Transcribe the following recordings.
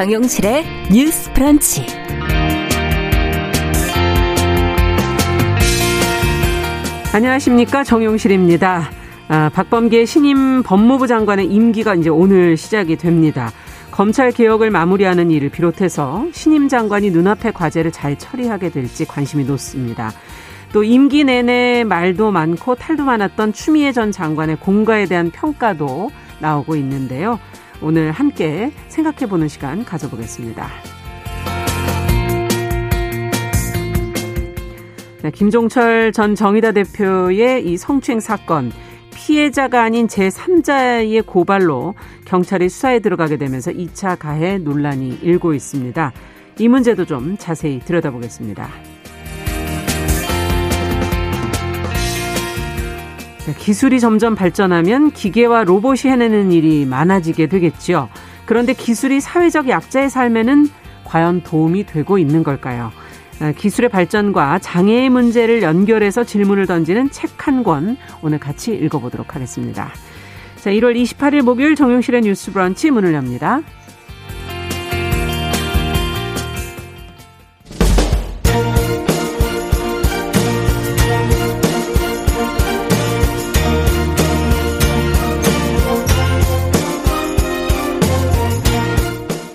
정용실의 뉴스 프런치. 안녕하십니까. 정용실입니다. 아, 박범계 신임 법무부 장관의 임기가 이제 오늘 시작이 됩니다. 검찰 개혁을 마무리하는 일을 비롯해서 신임 장관이 눈앞의 과제를 잘 처리하게 될지 관심이 높습니다. 또 임기 내내 말도 많고 탈도 많았던 추미애 전 장관의 공과에 대한 평가도 나오고 있는데요. 오늘 함께 생각해 보는 시간 가져보겠습니다. 네, 김종철 전 정의다 대표의 이 성추행 사건 피해자가 아닌 제3자의 고발로 경찰이 수사에 들어가게 되면서 2차 가해 논란이 일고 있습니다. 이 문제도 좀 자세히 들여다보겠습니다. 기술이 점점 발전하면 기계와 로봇이 해내는 일이 많아지게 되겠죠. 그런데 기술이 사회적 약자의 삶에는 과연 도움이 되고 있는 걸까요? 아, 기술의 발전과 장애의 문제를 연결해서 질문을 던지는 책 한 권 오늘 같이 읽어보도록 하겠습니다. 자, 1월 28일 목요일 정용실의 뉴스 브런치 문을 엽니다.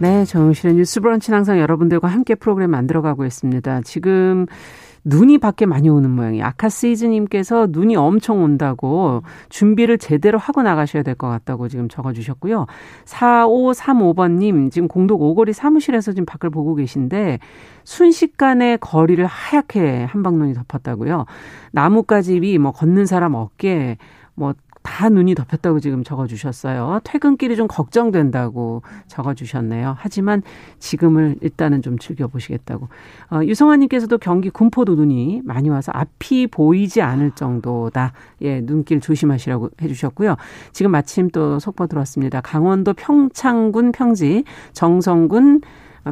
네, 정실의 뉴스 브런치는 항상 여러분들과 함께 프로그램 만들어가고 있습니다. 지금 눈이 밖에 많이 오는 모양이에요. 아카시즈님께서 눈이 엄청 온다고 준비를 제대로 하고 나가셔야 될 것 같다고 지금 적어주셨고요. 4535번님, 지금 공덕 오거리 사무실에서 지금 밖을 보고 계신데 순식간에 거리를 하얗게 한방눈이 덮었다고요. 나뭇가집이 뭐 걷는 사람 어깨, 뭐 다 눈이 덮였다고 지금 적어주셨어요. 퇴근길이 좀 걱정된다고 적어주셨네요. 하지만 지금을 일단은 좀 즐겨보시겠다고. 어, 유성아님께서도 경기 군포도 눈이 많이 와서 앞이 보이지 않을 정도다. 예, 눈길 조심하시라고 해주셨고요. 지금 마침 또 속보 들어왔습니다. 강원도 평창군 평지, 정성군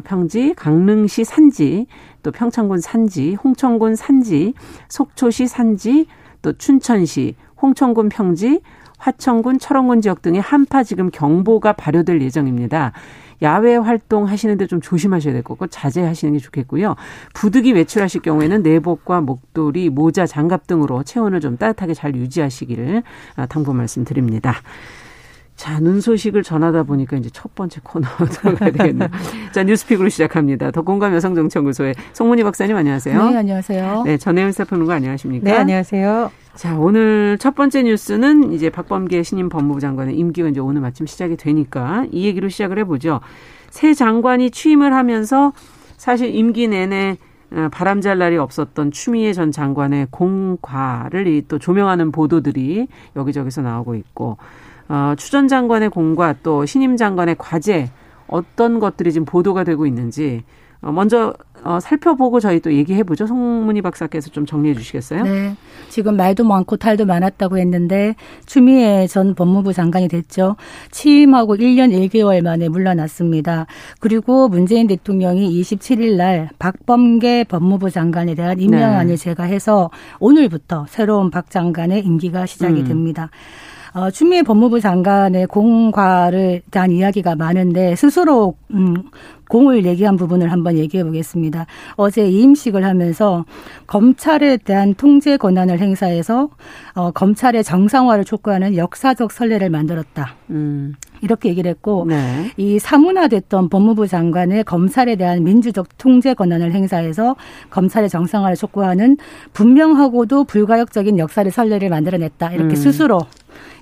평지, 강릉시 산지, 또 평창군 산지, 홍천군 산지, 속초시 산지, 또 춘천시, 홍천군 평지, 화천군, 철원군 지역 등에 한파 지금 경보가 발효될 예정입니다. 야외 활동 하시는데 좀 조심하셔야 될 거고 자제하시는 게 좋겠고요. 부득이 외출하실 경우에는 내복과 목도리, 모자, 장갑 등으로 체온을 좀 따뜻하게 잘 유지하시기를 당부 말씀드립니다. 자, 눈 소식을 전하다 보니까 이제 첫 번째 코너 들어가야 되겠네요. 자, 뉴스픽으로 시작합니다. 더공감 여성정치연구소의 송문희 박사님 안녕하세요. 네, 안녕하세요. 네, 전혜연 사평론가 안녕하십니까? 네, 안녕하세요. 자, 오늘 첫 번째 뉴스는 이제 박범계 신임 법무부 장관의 임기가 이제 오늘 마침 시작이 되니까 이 얘기로 시작을 해보죠. 새 장관이 취임을 하면서 사실 임기 내내 어, 바람잘 날이 없었던 추미애 전 장관의 공과를 또 조명하는 보도들이 여기저기서 나오고 있고, 어, 추 전 장관의 공과 또 신임 장관의 과제 어떤 것들이 지금 보도가 되고 있는지 어, 먼저 어, 살펴보고 저희 또 얘기해 보죠. 송문희 박사께서 좀 정리해 주시겠어요? 네. 지금 말도 많고 탈도 많았다고 했는데 추미애 전 법무부 장관이 됐죠. 취임하고 1년 1개월 만에 물러났습니다. 그리고 문재인 대통령이 27일 날 박범계 법무부 장관에 대한 임명안을 네. 제가 해서 오늘부터 새로운 박 장관의 임기가 시작이 음. 됩니다. 어, 추미애 법무부 장관의 공과를 대한 이야기가 많은데 스스로 음, 공을 얘기한 부분을 한번 얘기해 보겠습니다. 어제 이임식을 하면서 검찰에 대한 통제 권한을 행사해서 어, 검찰의 정상화를 촉구하는 역사적 선례를 만들었다. 음. 이렇게 얘기를 했고 네. 이 사문화됐던 법무부 장관의 검찰에 대한 민주적 통제 권한을 행사해서 검찰의 정상화를 촉구하는 분명하고도 불가역적인 역사를 선례를 만들어냈다. 이렇게 음. 스스로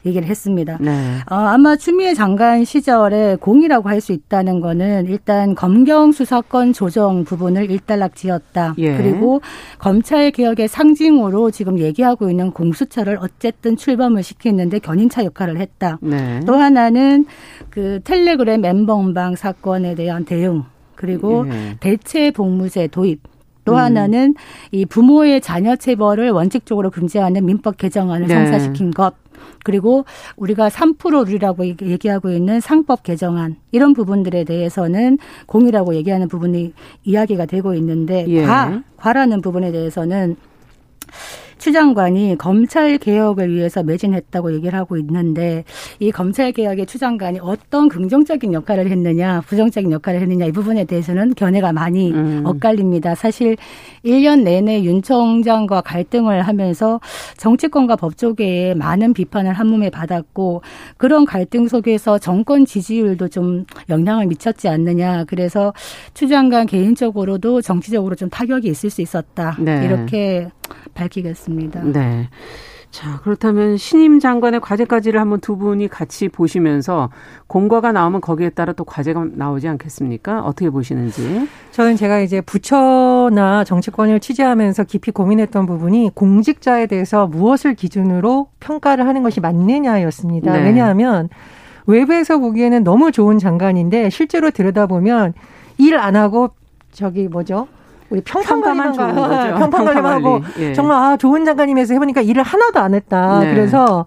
얘기를 했습니다. 네. 어, 아마 추미애 장관 시절에 공이라고 할 수 있다는 거는 일단 검경 수사권 조정 부분을 일단락 지었다. 예. 그리고 검찰 개혁의 상징으로 지금 얘기하고 있는 공수처를 어쨌든 출범을 시키는데 견인차 역할을 했다. 네. 또 하나는 그 텔레그램 멤버음방 사건에 대한 대응 그리고 예. 대체 복무제 도입 또 음. 하나는 이 부모의 자녀 체벌을 원칙적으로 금지하는 민법 개정안을 네. 성사시킨 것. 그리고 우리가 3%룰이라고 얘기하고 있는 상법 개정안 이런 부분들에 대해서는 공이라고 얘기하는 부분이 이야기가 되고 있는데 예. 과 과라는 부분에 대해서는 추 장관이 검찰 개혁을 위해서 매진했다고 얘기를 하고 있는데 이 검찰 개혁의 추 장관이 어떤 긍정적인 역할을 했느냐, 부정적인 역할을 했느냐 이 부분에 대해서는 견해가 많이 음. 엇갈립니다. 사실 1년 내내 윤 총장과 갈등을 하면서 정치권과 법조계에 많은 비판을 한 몸에 받았고 그런 갈등 속에서 정권 지지율도 좀 영향을 미쳤지 않느냐. 그래서 추 장관 개인적으로도 정치적으로 좀 타격이 있을 수 있었다. 네. 이렇게 밝히겠습니다. 네. 자, 그렇다면 신임 장관의 과제까지를 한번 두 분이 같이 보시면서 공과가 나오면 거기에 따라 또 과제가 나오지 않겠습니까? 어떻게 보시는지? 저는 제가 이제 부처나 정치권을 취재하면서 깊이 고민했던 부분이 공직자에 대해서 무엇을 기준으로 평가를 하는 것이 맞느냐였습니다. 네. 왜냐하면 외부에서 보기에는 너무 좋은 장관인데 실제로 들여다보면 일 안 하고 저기 뭐죠? 우리 평판관만 좋은 거죠. 평판 관리만 하고 예. 정말 아 좋은 장관님에서 해보니까 일을 하나도 안 했다. 네. 그래서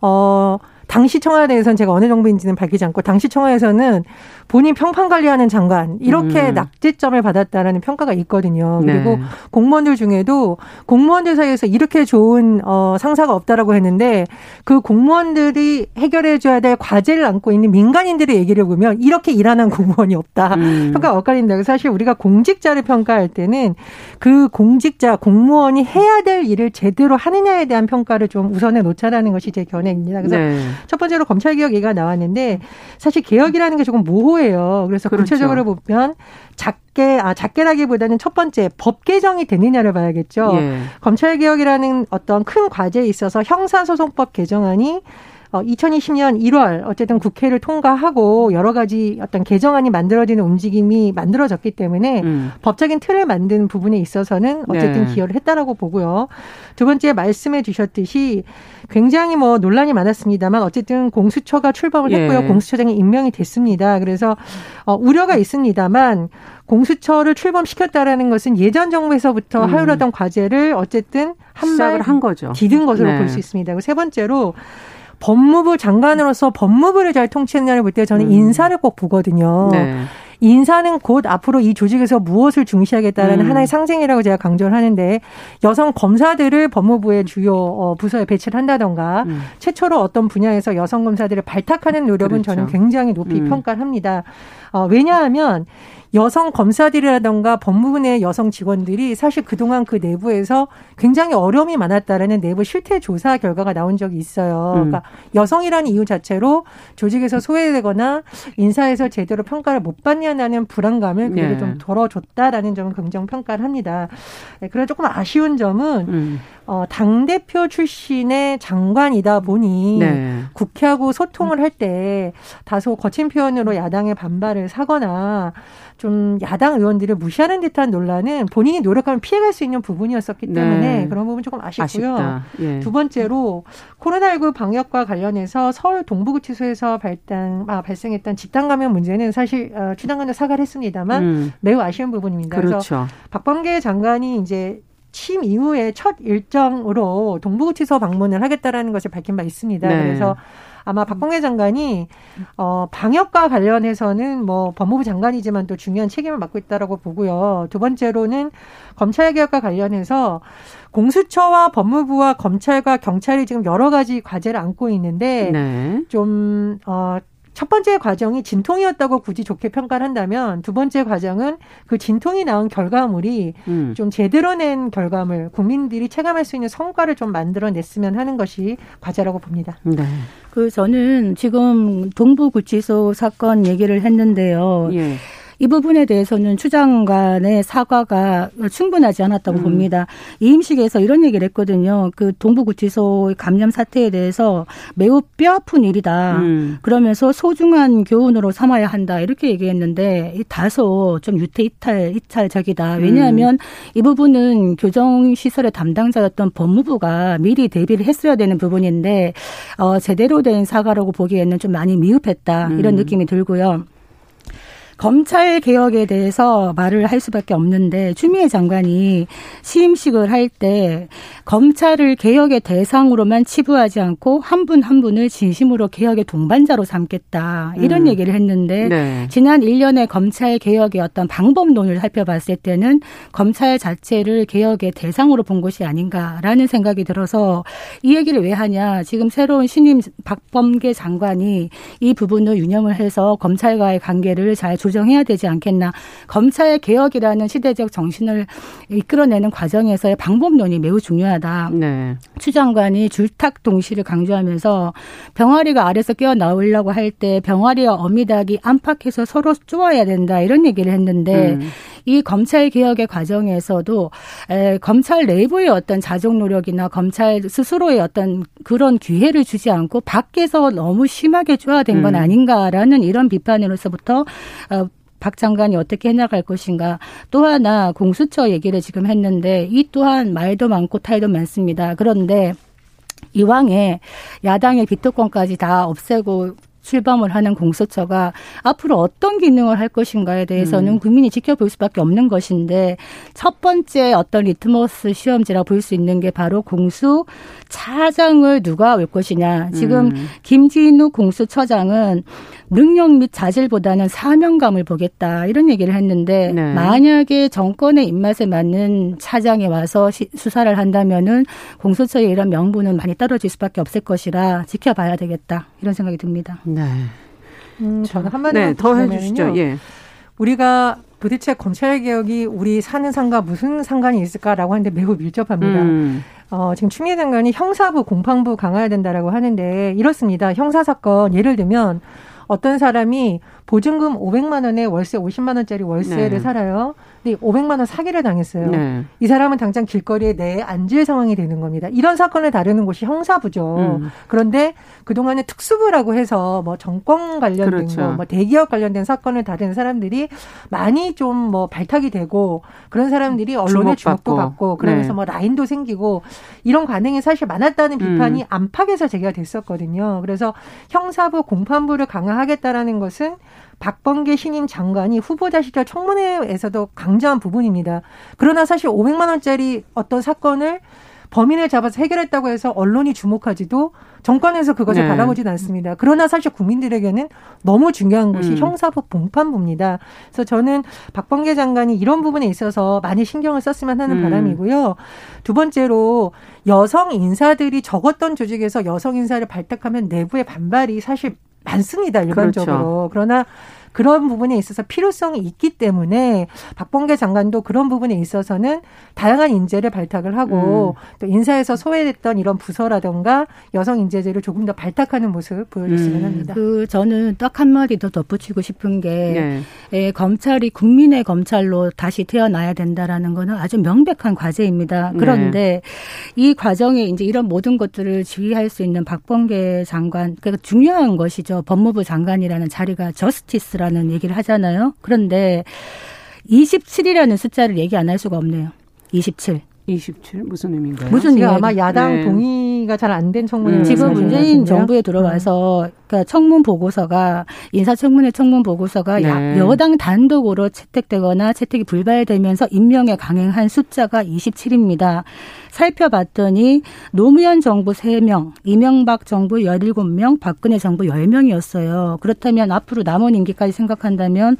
어 당시 청와대에서는 제가 어느 정부인지는 밝히지 않고 당시 청와대에서는 본인 평판 관리하는 장관 이렇게 음. 낙제점을 받았다라는 평가가 있거든요. 그리고 네. 공무원들 중에도 공무원들 사이에서 이렇게 좋은 어 상사가 없다라고 했는데 그 공무원들이 해결해 줘야 될 과제를 안고 있는 민간인들의 얘기를 보면 이렇게 일하는 공무원이 없다. 음. 평가가 엇갈린다. 사실 우리가 공직자를 평가할 때는 그 공직자 공무원이 해야 될 일을 제대로 하느냐에 대한 평가를 좀 우선해 놓자라는 것이 제 견해입니다. 그래서 네. 첫 번째로 검찰 개혁 얘기가 나왔는데 사실 개혁이라는 게 조금 모호해요. 그래서 그렇죠. 구체적으로 보면 작게 아 작게라기보다는 첫 번째 법 개정이 되느냐를 봐야겠죠. 예. 검찰 개혁이라는 어떤 큰 과제에 있어서 형사소송법 개정안이 어, 2020년 1월 어쨌든 국회를 통과하고 여러 가지 어떤 개정안이 만들어지는 움직임이 만들어졌기 때문에 음. 법적인 틀을 만든 부분에 있어서는 어쨌든 네. 기여를 했다라고 보고요. 두 번째 말씀해 주셨듯이 굉장히 뭐 논란이 많았습니다만 어쨌든 공수처가 출범을 예. 했고요. 공수처장이 임명이 됐습니다. 그래서 어, 우려가 있습니다만 공수처를 출범시켰다라는 것은 예전 정부에서부터 음. 하율하던 과제를 어쨌든 한발 한 거죠. 디딘 것으로 네. 볼수 있습니다. 그리고 세 번째로 법무부 장관으로서 법무부를 잘 통치했느냐를 볼 때 저는 음. 인사를 꼭 보거든요. 네. 인사는 곧 앞으로 이 조직에서 무엇을 중시하겠다라는 음. 하나의 상징이라고 제가 강조를 하는데 여성 검사들을 법무부의 주요 어, 부서에 배치를 한다던가 음. 최초로 어떤 분야에서 여성 검사들을 발탁하는 노력은 그렇죠. 저는 굉장히 높이 음. 평가를 합니다. 어, 왜냐하면 여성 검사들이라던가 법무부 내 여성 직원들이 사실 그동안 그 내부에서 굉장히 어려움이 많았다라는 내부 실태 조사 결과가 나온 적이 있어요. 음. 그러니까 여성이라는 이유 자체로 조직에서 소외되거나 인사에서 제대로 평가를 못 받냐는 불안감을 그래도 네. 좀 덜어줬다라는 점은 긍정 평가를 합니다. 네, 그래 조금 아쉬운 점은 음. 어, 당 대표 출신의 장관이다 보니 네. 국회하고 소통을 할 때 다소 거친 표현으로 야당의 반발을 사거나 좀 야당 의원들을 무시하는 듯한 논란은 본인이 노력하면 피해갈 수 있는 부분이었었기 때문에 네. 그런 부분 조금 아쉽고요. 예. 두 번째로 코로나19 방역과 관련해서 서울 동부구치소에서 발단, 아, 발생했던 집단 감염 문제는 사실 어, 추당관도 사과를 했습니다만 음. 매우 아쉬운 부분입니다. 그렇죠. 그래서 박범계 장관이 이제 취임 이후에 첫 일정으로 동부구치소 방문을 하겠다라는 것을 밝힌 바 있습니다. 네. 그래서 아마 박봉계 장관이 어 방역과 관련해서는 뭐 법무부 장관이지만 또 중요한 책임을 맡고 있다라고 보고요. 두 번째로는 검찰 개혁과 관련해서 공수처와 법무부와 검찰과 경찰이 지금 여러 가지 과제를 안고 있는데 네. 좀 어 첫 번째 과정이 진통이었다고 굳이 좋게 평가를 한다면 두 번째 과정은 그 진통이 나온 결과물이 음. 좀 제대로 낸 결과물, 국민들이 체감할 수 있는 성과를 좀 만들어냈으면 하는 것이 과제라고 봅니다. 네. 그 저는 지금 동부구치소 사건 얘기를 했는데요. 예. 이 부분에 대해서는 추 장관의 사과가 충분하지 않았다고 음. 봅니다. 이임식에서 이런 얘기를 했거든요. 그 동부구치소 감염 사태에 대해서 매우 뼈아픈 일이다. 음. 그러면서 소중한 교훈으로 삼아야 한다. 이렇게 얘기했는데 다소 좀 유태 이탈 이탈적이다. 왜냐하면 음. 이 부분은 교정 시설의 담당자였던 법무부가 미리 대비를 했어야 되는 부분인데 어, 제대로 된 사과라고 보기에는 좀 많이 미흡했다. 이런 음. 느낌이 들고요. 검찰 개혁에 대해서 말을 할 수밖에 없는데 추미애 장관이 시임식을 할 때 검찰을 개혁의 대상으로만 치부하지 않고 한 분한 한 분을 진심으로 개혁의 동반자로 삼겠다 이런 음. 얘기를 했는데 네. 지난 1년의 검찰 개혁의 어떤 방법론을 살펴봤을 때는 검찰 자체를 개혁의 대상으로 본 것이 아닌가라는 생각이 들어서 이 얘기를 왜 하냐 지금 새로운 신임 박범계 장관이 이 부분을 유념을 해서 검찰과의 관계를 잘 조정해야 되지 않겠나. 검찰 개혁이라는 시대적 정신을 이끌어내는 과정에서의 방법론이 매우 중요하다. 네. 추 장관이 줄탁 동시를 강조하면서 병아리가 아래서 끼어 나오려고 할 때 병아리와 어미닭이 안팎에서 서로 쪼아야 된다 이런 얘기를 했는데 음. 이 검찰 개혁의 과정에서도 에, 검찰 내부의 어떤 자족 노력이나 검찰 스스로의 어떤 그런 기회를 주지 않고 밖에서 너무 심하게 쪼아된 건 음. 아닌가라는 이런 비판으로서부터 어, 박 장관이 어떻게 해나갈 것인가. 또 하나 공수처 얘기를 지금 했는데 이 또한 말도 많고 탈도 많습니다. 그런데 이왕에 야당의 비토권까지 다 없애고 출범을 하는 공수처가 앞으로 어떤 기능을 할 것인가에 대해서는 음. 국민이 지켜볼 수밖에 없는 것인데 첫 번째 어떤 리트머스 시험지라 볼 수 있는 게 바로 공수 차장을 누가 올 것이냐. 지금 음. 김진욱 공수처장은 능력 및 자질보다는 사명감을 보겠다 이런 얘기를 했는데 네. 만약에 정권의 입맛에 맞는 차장이 와서 시, 수사를 한다면은 공수처의 이런 명분은 많이 떨어질 수밖에 없을 것이라 지켜봐야 되겠다 이런 생각이 듭니다. 네. 음, 저는 한마디 네, 더 해주시죠. 예. 우리가 도대체 검찰 개혁이 우리 사는 삶과 무슨 상관이 있을까라고 하는데 매우 밀접합니다. 음. 어, 지금 추미애 장관이 형사부 공판부 강화해야 된다라고 하는데 이렇습니다. 형사 사건 예를 들면 어떤 사람이 보증금 500만 원에 월세 50만 원짜리 월세를 네. 살아요. 근데 500만 원 사기를 당했어요. 네. 이 사람은 당장 길거리에 내 앉을 상황이 되는 겁니다. 이런 사건을 다루는 곳이 형사부죠. 음. 그런데 그동안에 특수부라고 해서 뭐 정권 관련된 그렇죠. 거, 뭐 대기업 관련된 사건을 다루는 사람들이 많이 좀 뭐 발탁이 되고 그런 사람들이 언론의 주목도 받고 그러면서 네. 뭐 라인도 생기고 이런 관행이 사실 많았다는 비판이 음. 안팎에서 제기가 됐었거든요. 그래서 형사부 공판부를 강화하겠다라는 것은 박범계 신임 장관이 후보자 시절 청문회에서도 강조한 부분입니다. 그러나 사실 500만 원짜리 어떤 사건을 범인을 잡아서 해결했다고 해서 언론이 주목하지도 정권에서 그것을 네. 바라보지는 않습니다. 그러나 사실 국민들에게는 너무 중요한 것이 음. 형사법 공판부입니다. 그래서 저는 박범계 장관이 이런 부분에 있어서 많이 신경을 썼으면 하는 음. 바람이고요. 두 번째로 여성 인사들이 적었던 조직에서 여성 인사를 발탁하면 내부의 반발이 사실 많습니다. 일반적으로. 그렇죠. 그러나 그런 부분에 있어서 필요성이 있기 때문에 박봉계 장관도 그런 부분에 있어서는 다양한 인재를 발탁을 하고 음. 또 인사에서 소외됐던 이런 부서라던가 여성 인재들을 조금 더 발탁하는 모습 보여줬으면 음. 합니다. 그 저는 딱 한 마디 더 덧붙이고 싶은 게 네. 예, 검찰이 국민의 검찰로 다시 태어나야 된다라는 거는 아주 명백한 과제입니다. 네. 그런데 네. 이 과정에 이제 이런 모든 것들을 지휘할 수 있는 박범계 장관 그러니까 중요한 것이죠. 법무부 장관이라는 자리가 저스티스라 라는 얘기를 하잖아요. 그런데 27이라는 숫자를 얘기 안 할 수가 없네요. 27. 27 무슨 의미인가요? 무슨 이유? 아마 야당 네. 동의가 잘 안 된 청문회. 음, 지금 문재인 정부에 들어와서 그러니까 청문 보고서가 인사청문회 청문 보고서가 네. 여당 단독으로 채택되거나 채택이 불발되면서 임명에 강행한 숫자가 27입니다. 살펴봤더니 노무현 정부 3명, 이명박 정부 17명, 박근혜 정부 10명이었어요. 그렇다면 앞으로 남은 임기까지 생각한다면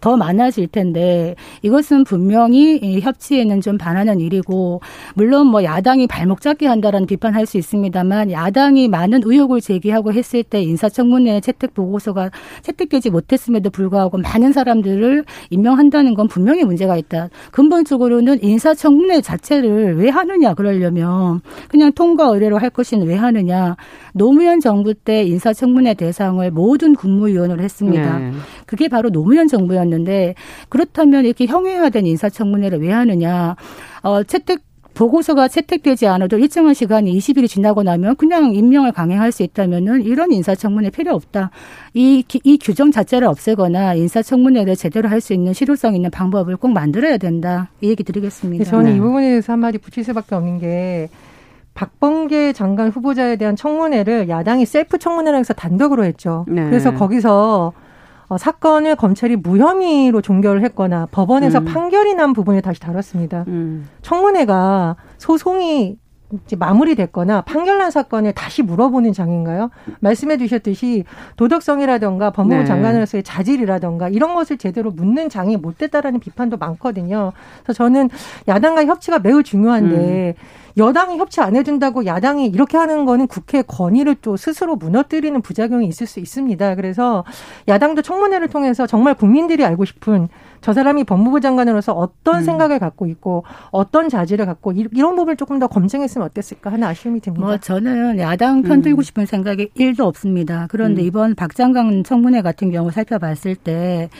더 많아질 텐데 이것은 분명히 협치에는 좀 반하는 일이고 물론 뭐 야당이 발목 잡게 한다라는 비판할 수 있습니다만 야당이 많은 의혹을 제기하고 했을 때 인사 청문회 채택 보고서가 채택되지 못했음에도 불구하고 많은 사람들을 임명한다는 건 분명히 문제가 있다. 근본적으로는 인사청문회 자체를 왜 하느냐 그러려면 그냥 통과 의뢰로 할 것이는 왜 하느냐. 노무현 정부 때 인사청문회 대상을 모든 국무위원으로 했습니다. 네. 그게 바로 노무현 정부였는데 그렇다면 이렇게 형해화된 인사청문회를 왜 하느냐. 어, 채택 보고서가 채택되지 않아도 일정한 시간이 20일이 지나고 나면 그냥 임명을 강행할 수 있다면은 이런 인사청문회 필요 없다. 이, 이 규정 자체를 없애거나 인사청문회를 제대로 할 수 있는 실효성 있는 방법을 꼭 만들어야 된다. 이 얘기 드리겠습니다. 저는 네. 이 부분에 대해서 한마디 붙일 수밖에 없는 게 박범계 장관 후보자에 대한 청문회를 야당이 셀프 청문회라고 해서 단독으로 했죠. 네. 그래서 거기서 어, 사건을 검찰이 무혐의로 종결을 했거나 법원에서 음. 판결이 난 부분을 다시 다뤘습니다. 음. 청문회가 소송이 이제 마무리됐거나 판결난 사건을 다시 물어보는 장인가요? 말씀해 주셨듯이 도덕성이라던가 법무부 네. 장관으로서의 자질이라던가 이런 것을 제대로 묻는 장이 못 됐다라는 비판도 많거든요. 그래서 저는 야당과 협치가 매우 중요한데 음. 여당이 협치 안 해준다고 야당이 이렇게 하는 거는 국회 권위를 또 스스로 무너뜨리는 부작용이 있을 수 있습니다. 그래서 야당도 청문회를 통해서 정말 국민들이 알고 싶은 저 사람이 법무부 장관으로서 어떤 음. 생각을 갖고 있고 어떤 자질을 갖고 이런 부분을 조금 더 검증했으면 어땠을까 하는 아쉬움이 듭니다. 뭐 저는 야당 편 들고 음. 싶은 생각이 1도 없습니다. 그런데 음. 이번 박 장관 청문회 같은 경우 살펴봤을 때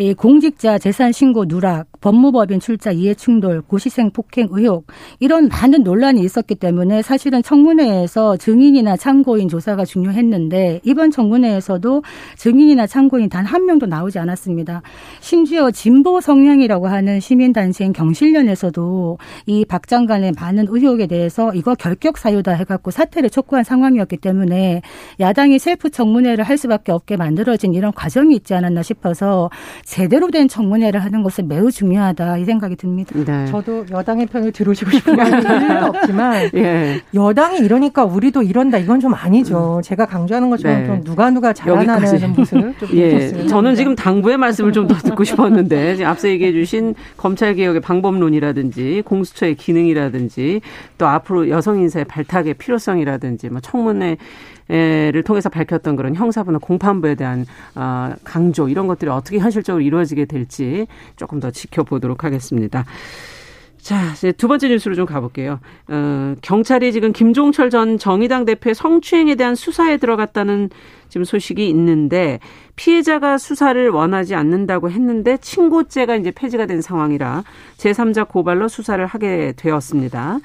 이 공직자 재산 신고 누락, 법무법인 출자 이해 충돌, 고시생 폭행 의혹 이런 많은 논란이 있었기 때문에 사실은 청문회에서 증인이나 참고인 조사가 중요했는데 이번 청문회에서도 증인이나 참고인 단 한 명도 나오지 않았습니다. 심지어 진보 성향이라고 하는 시민단체인 경실련에서도 이 박 장관의 많은 의혹에 대해서 이거 결격 사유다 해갖고 사퇴를 촉구한 상황이었기 때문에 야당이 셀프 청문회를 할 수밖에 없게 만들어진 이런 과정이 있지 않았나 싶어서 제대로 된 청문회를 하는 것은 매우 중요 하다 이 생각이 듭니다. 네. 저도 여당의 편을 들으시고 싶은 건 없지만 예. 여당이 이러니까 우리도 이런다 이건 좀 아니죠. 음. 제가 강조하는 것처럼 네. 좀 누가 누가 잘하나는 모습을 좀 예. 저는 지금 당부의 말씀을 좀 더 듣고 싶었는데 앞서 얘기해 주신 검찰 개혁의 방법론이라든지 공수처의 기능이라든지 또 앞으로 여성 인사의 발탁의 필요성이라든지 뭐 청문회 를 통해서 밝혔던 그런 형사부나 공판부에 대한 어, 강조 이런 것들이 어떻게 현실적으로 이루어지게 될지 조금 더 지켜보도록 하겠습니다. 자, 이제 두 번째 뉴스로 좀 가볼게요. 어, 경찰이 지금 김종철 전 정의당 대표의 성추행에 대한 수사에 들어갔다는 지금 소식이 있는데 피해자가 수사를 원하지 않는다고 했는데 친고죄가 이제 폐지가 된 상황이라 제3자 고발로 수사를 하게 되었습니다.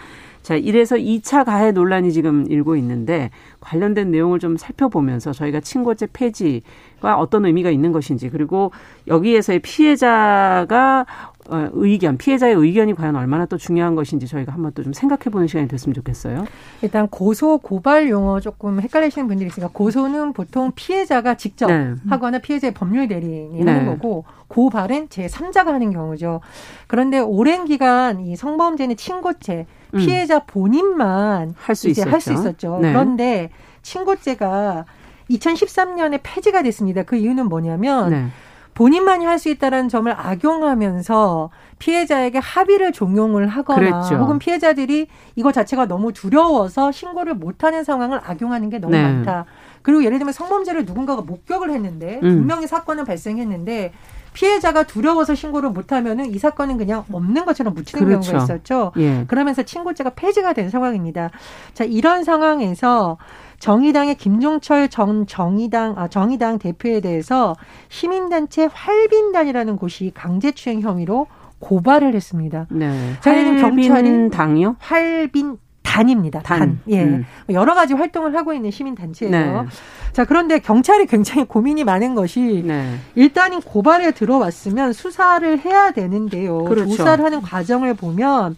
자, 이래서 2차 가해 논란이 지금 일고 있는데 관련된 내용을 좀 살펴보면서 저희가 친고죄 폐지 가 어떤 의미가 있는 것인지 그리고 여기에서의 피해자가 어, 의견, 피해자의 의견이 과연 얼마나 또 중요한 것인지 저희가 한번 또 좀 생각해 보는 시간이 됐으면 좋겠어요. 일단 고소 고발 용어 조금 헷갈리시는 분들이 있으니까 고소는 보통 피해자가 직접 네. 하거나 피해자의 법률 대리인이 네. 하는 거고 고발은 제3자가 하는 경우죠. 그런데 오랜 기간 이 성범죄는 친고죄 음. 피해자 본인만 할수 있었죠. 할수 있었죠. 네. 그런데 친고죄가 2013년에 폐지가 됐습니다. 그 이유는 뭐냐면 네. 본인만이 할 수 있다라는 점을 악용하면서 피해자에게 합의를 종용을 하거나 그랬죠. 혹은 피해자들이 이거 자체가 너무 두려워서 신고를 못하는 상황을 악용하는 게 너무 네. 많다. 그리고 예를 들면 성범죄를 누군가가 목격을 했는데 음. 분명히 사건은 발생했는데 피해자가 두려워서 신고를 못하면은 이 사건은 그냥 없는 것처럼 묻히는 그렇죠. 경우가 있었죠. 예. 그러면서 친고죄가 폐지가 된 상황입니다. 자 이런 상황에서 정의당의 김종철 전 정의당 아 정의당 대표에 대해서 시민단체 활빈단이라는 곳이 강제추행 혐의로 고발을 했습니다. 네. 활빈 경찰이 당이요? 활빈 단입니다. 단. 단. 예. 음. 여러 가지 활동을 하고 있는 시민 단체예요. 네. 자, 그런데 경찰이 굉장히 고민이 많은 것이 네. 일단은 고발에 들어왔으면 수사를 해야 되는데요. 그렇죠. 조사를 하는 과정을 보면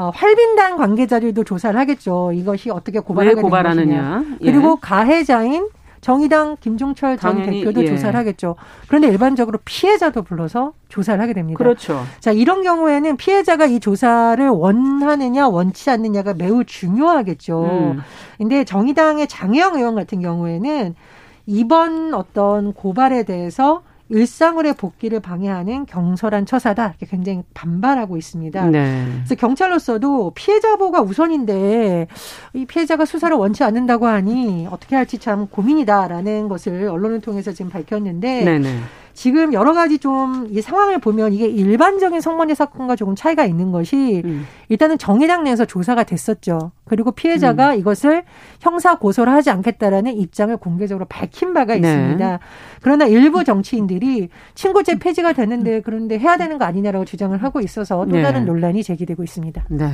어, 활빈단 관계자들도 조사를 하겠죠. 이것이 어떻게 고발하게 고발하느냐. 예. 그리고 가해자인 정의당 김종철 전 당연히, 대표도 예. 조사를 하겠죠. 그런데 일반적으로 피해자도 불러서 조사를 하게 됩니다. 그렇죠. 자, 이런 경우에는 피해자가 이 조사를 원하느냐 원치 않느냐가 매우 중요하겠죠. 음. 근데 정의당의 장혜영 의원 같은 경우에는 이번 어떤 고발에 대해서 일상을의 복귀를 방해하는 경솔한 처사다 이렇게 굉장히 반발하고 있습니다. 네. 그래서 경찰로서도 피해자 보호가 우선인데 이 피해자가 수사를 원치 않는다고 하니 어떻게 할지 참 고민이다라는 것을 언론을 통해서 지금 밝혔는데 네네. 지금 여러 가지 좀 이 상황을 보면 이게 일반적인 성범죄 사건과 조금 차이가 있는 것이 음. 일단은 정의당 내에서 조사가 됐었죠. 그리고 피해자가 음. 이것을 형사 고소를 하지 않겠다라는 입장을 공개적으로 밝힌 바가 네. 있습니다. 그러나 일부 정치인들이 친고죄 폐지가 됐는데 그런데 해야 되는 거 아니냐라고 주장을 하고 있어서 또 네. 다른 네. 논란이 제기되고 있습니다. 네.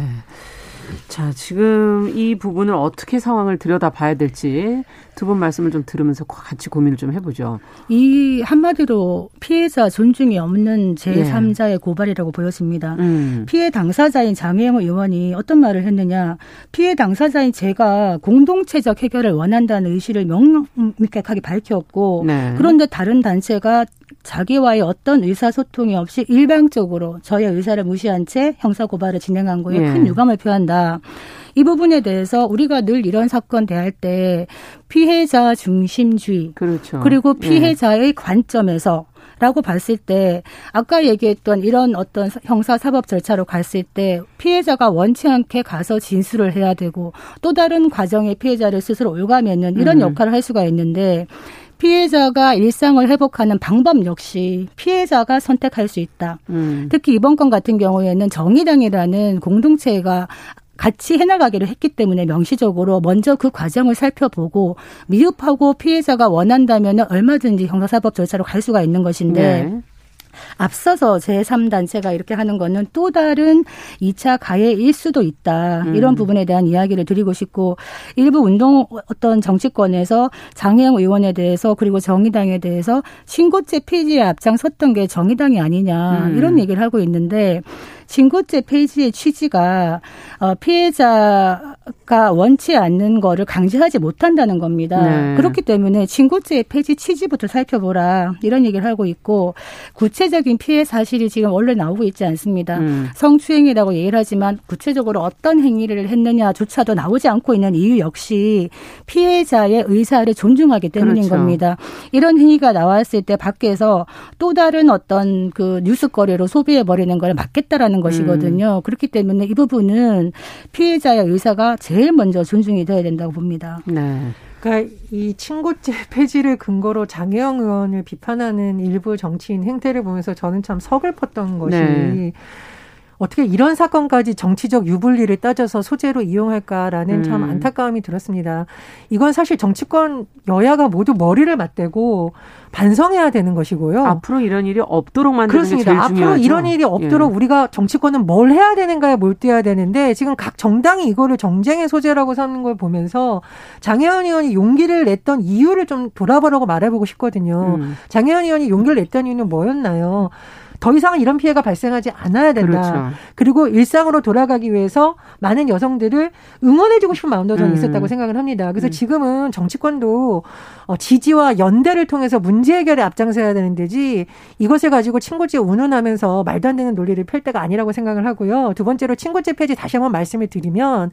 자, 지금 이 부분을 어떻게 상황을 들여다 봐야 될지 두 분 말씀을 좀 들으면서 같이 고민을 좀 해보죠. 이 한마디로 피해자 존중이 없는 제3자의 예. 고발이라고 보여집니다. 음. 피해 당사자인 장혜영 의원이 어떤 말을 했느냐. 피해 당사자인 제가 공동체적 해결을 원한다는 의지를 명백하게 밝혔고 네. 그런데 다른 단체가 자기와의 어떤 의사소통이 없이 일방적으로 저의 의사를 무시한 채 형사고발을 진행한 거에 예. 큰 유감을 표한다. 이 부분에 대해서 우리가 늘 이런 사건 대할 때 피해자 중심주의 그렇죠. 그리고 예. 피해자의 예. 관점에서 라고 봤을 때 아까 얘기했던 이런 어떤 형사 사법 절차로 갔을 때 피해자가 원치 않게 가서 진술을 해야 되고 또 다른 과정의 피해자를 스스로 올가면은 이런 음. 역할을 할 수가 있는데 피해자가 일상을 회복하는 방법 역시 피해자가 선택할 수 있다. 음. 특히 이번 건 같은 경우에는 정의당이라는 공동체가 같이 해나가기로 했기 때문에 명시적으로 먼저 그 과정을 살펴보고 미흡하고 피해자가 원한다면 얼마든지 형사사법 절차로 갈 수가 있는 것인데 네. 앞서서 제3단체가 이렇게 하는 거는 또 다른 2차 가해일 수도 있다. 음. 이런 부분에 대한 이야기를 드리고 싶고 일부 운동 어떤 정치권에서 장혜영 의원에 대해서 그리고 정의당에 대해서 신고죄 폐지에 앞장섰던 게 정의당이 아니냐 음. 이런 얘기를 하고 있는데 신고죄 폐지의 취지가 어, 피해자가 원치 않는 거를 강제하지 못한다는 겁니다. 네. 그렇기 때문에 신고죄 폐지 취지부터 살펴보라 이런 얘기를 하고 있고 구체적인 피해 사실이 지금 원래 나오고 있지 않습니다. 음. 성추행이라고 얘기를 하지만 구체적으로 어떤 행위를 했느냐조차도 나오지 않고 있는 이유 역시 피해자의 의사를 존중하기 때문인 그렇죠. 겁니다. 이런 행위가 나왔을 때 밖에서 또 다른 어떤 그 뉴스거리로 소비해 버리는 걸 막겠다라는 하는 것이거든요. 음. 그렇기 때문에 이 부분은 피해자의 의사가 제일 먼저 존중이 돼야 된다고 봅니다. 네. 그러니까 이 친고죄 폐지를 근거로 장혜영 의원을 비판하는 일부 정치인 행태를 보면서 저는 참 서글펐던 것이 네. 어떻게 이런 사건까지 정치적 유불리를 따져서 소재로 이용할까라는 음. 참 안타까움이 들었습니다. 이건 사실 정치권 여야가 모두 머리를 맞대고 반성해야 되는 것이고요. 앞으로 이런 일이 없도록 만드는 그렇습니다. 게 제일 중요하죠. 앞으로 이런 일이 없도록 예. 우리가 정치권은 뭘 해야 되는가에 몰두해야 되는데 지금 각 정당이 이거를 정쟁의 소재라고 삼는 걸 보면서 장혜원 의원이 용기를 냈던 이유를 좀 돌아보라고 말해보고 싶거든요. 음. 장혜원 의원이 용기를 냈던 이유는 뭐였나요? 더 이상은 이런 피해가 발생하지 않아야 된다. 그렇죠. 그리고 일상으로 돌아가기 위해서 많은 여성들을 응원해주고 싶은 마음도 저는 음. 있었다고 생각을 합니다. 그래서 음. 지금은 정치권도 어, 지지와 연대를 통해서 문제 해결에 앞장서야 되는 데지 이것을 가지고 친고죄 운운하면서 말도 안 되는 논리를 펼 때가 아니라고 생각을 하고요. 두 번째로 친고죄 폐지 다시 한번 말씀을 드리면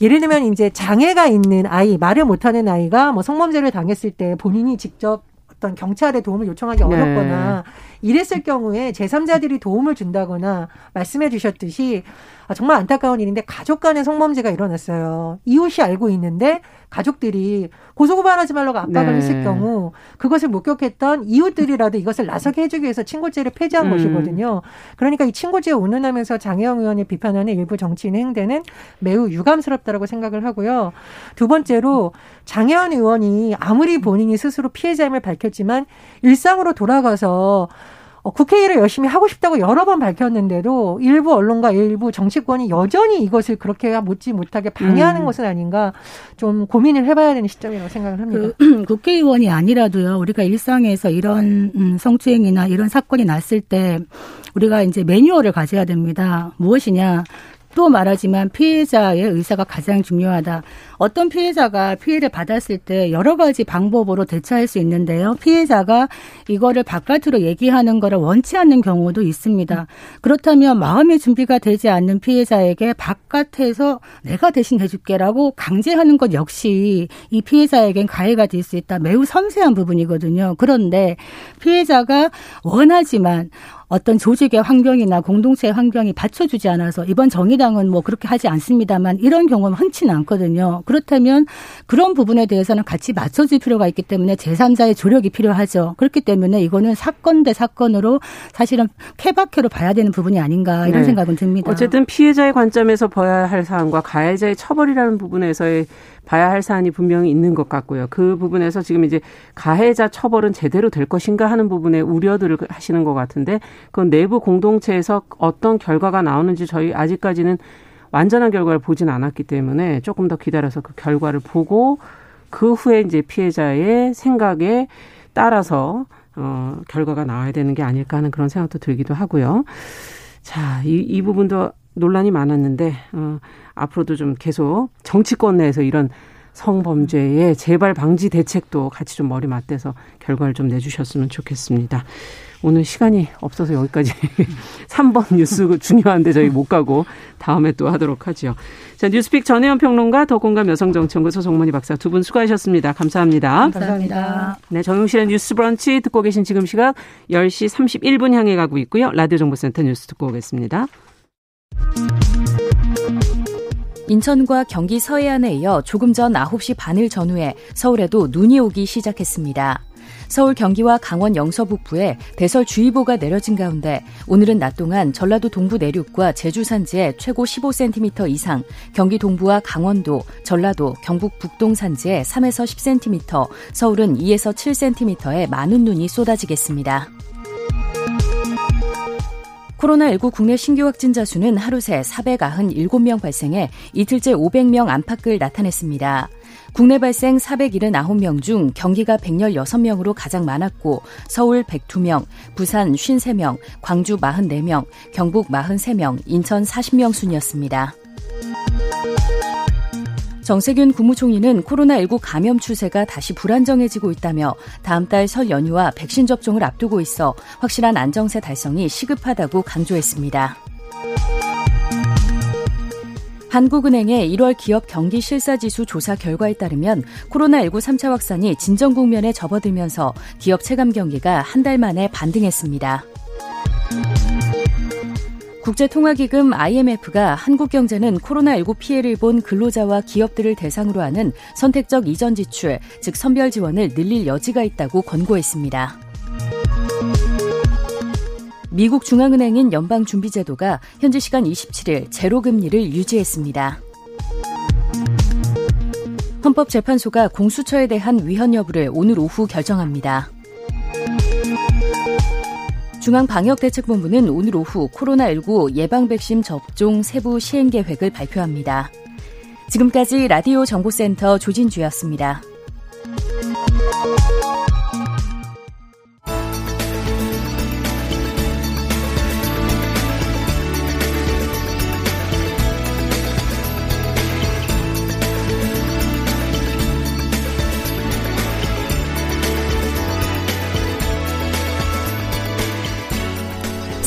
예를 들면 이제 장애가 있는 아이, 말을 못하는 아이가 뭐 성범죄를 당했을 때 본인이 직접 어떤 경찰의 도움을 요청하기 네. 어렵거나 이랬을 경우에 제3자들이 도움을 준다거나 말씀해 주셨듯이 아, 정말 안타까운 일인데 가족 간의 성범죄가 일어났어요. 이웃이 알고 있는데 가족들이 고소고발하지 말라고 압박을 네. 했을 경우 그것을 목격했던 이웃들이라도 이것을 나서게 해주기 위해서 친고죄를 폐지한 음. 것이거든요. 그러니까 이 친고죄 운운하면서 장혜영 의원을 비판하는 일부 정치인 행태는 매우 유감스럽다라고 생각을 하고요. 두 번째로 장혜원 의원이 아무리 본인이 스스로 피해자임을 밝혔지만 일상으로 돌아가서 어, 국회일을 열심히 하고 싶다고 여러 번 밝혔는데도 일부 언론과 일부 정치권이 여전히 이것을 그렇게 못지 못하게 방해하는 음. 것은 아닌가 좀 고민을 해봐야 되는 시점이라고 생각을 합니다. 그, 국회의원이 아니라도요. 우리가 일상에서 이런 음, 성추행이나 이런 사건이 났을 때 우리가 이제 매뉴얼을 가져야 됩니다. 무엇이냐? 또 말하지만 피해자의 의사가 가장 중요하다. 어떤 피해자가 피해를 받았을 때 여러 가지 방법으로 대처할 수 있는데요. 피해자가 이거를 바깥으로 얘기하는 거를 원치 않는 경우도 있습니다. 그렇다면 마음의 준비가 되지 않는 피해자에게 바깥에서 내가 대신 해줄게라고 강제하는 것 역시 이 피해자에겐 가해가 될 수 있다. 매우 섬세한 부분이거든요. 그런데 피해자가 원하지만 어떤 조직의 환경이나 공동체의 환경이 받쳐주지 않아서 이번 정의당은 뭐 그렇게 하지 않습니다만 이런 경우는 흔치는 않거든요. 그렇다면 그런 부분에 대해서는 같이 맞춰줄 필요가 있기 때문에 제3자의 조력이 필요하죠. 그렇기 때문에 이거는 사건 대 사건으로 사실은 케바케로 봐야 되는 부분이 아닌가 이런 네. 생각은 듭니다. 어쨌든 피해자의 관점에서 봐야 할 사안과 가해자의 처벌이라는 부분에서의 봐야 할 사안이 분명히 있는 것 같고요. 그 부분에서 지금 이제 가해자 처벌은 제대로 될 것인가 하는 부분에 우려들을 하시는 것 같은데 그건 내부 공동체에서 어떤 결과가 나오는지 저희 아직까지는 완전한 결과를 보진 않았기 때문에 조금 더 기다려서 그 결과를 보고 그 후에 이제 피해자의 생각에 따라서 어 결과가 나와야 되는 게 아닐까 하는 그런 생각도 들기도 하고요. 자, 이, 이 부분도 논란이 많았는데 어 앞으로도 좀 계속 정치권 내에서 이런 성범죄의 재발 방지 대책도 같이 좀 머리 맞대서 결과를 좀 내주셨으면 좋겠습니다. 오늘 시간이 없어서 여기까지 3번 뉴스 중요한데 저희 못 가고 다음에 또 하도록 하죠. 자, 뉴스픽 전혜연 평론가 더공감 여성정치연구소 송문희 박사 두 분 수고하셨습니다. 감사합니다. 감사합니다. 네, 정용실의 뉴스 브런치 듣고 계신 지금 시각 10시 31분 향해 가고 있고요. 라디오 정보센터 뉴스 듣고 오겠습니다. 인천과 경기 서해안에 이어 조금 전 9시 반을 전후해 서울에도 눈이 오기 시작했습니다. 서울 경기와 강원 영서 북부에 대설주의보가 내려진 가운데 오늘은 낮 동안 전라도 동부 내륙과 제주 산지에 최고 15cm 이상, 경기 동부와 강원도, 전라도, 경북 북동 산지에 3에서 10cm, 서울은 2에서 7cm의 많은 눈이 쏟아지겠습니다. 코로나19 국내 신규 확진자 수는 하루 새 497명 발생해 이틀째 500명 안팎을 나타냈습니다. 국내 발생 479명 중 경기가 116명으로 가장 많았고 서울 102명, 부산 53명, 광주 44명, 경북 43명, 인천 40명 순이었습니다. 정세균 국무총리는 코로나19 감염 추세가 다시 불안정해지고 있다며 다음 달 설 연휴와 백신 접종을 앞두고 있어 확실한 안정세 달성이 시급하다고 강조했습니다. 한국은행의 1월 기업 경기 실사지수 조사 결과에 따르면 코로나19 3차 확산이 진정 국면에 접어들면서 기업 체감 경기가 한 달 만에 반등했습니다. 국제통화기금 IMF가 한국 경제는 코로나19 피해를 본 근로자와 기업들을 대상으로 하는 선택적 이전 지출, 즉 선별 지원을 늘릴 여지가 있다고 권고했습니다. 미국 중앙은행인 연방준비제도가 현지 시간 27일 제로 금리를 유지했습니다. 헌법재판소가 공수처에 대한 위헌 여부를 오늘 오후 결정합니다. 중앙방역대책본부는 오늘 오후 코로나19 예방 백신 접종 세부 시행 계획을 발표합니다. 지금까지 라디오 정보센터 조진주였습니다.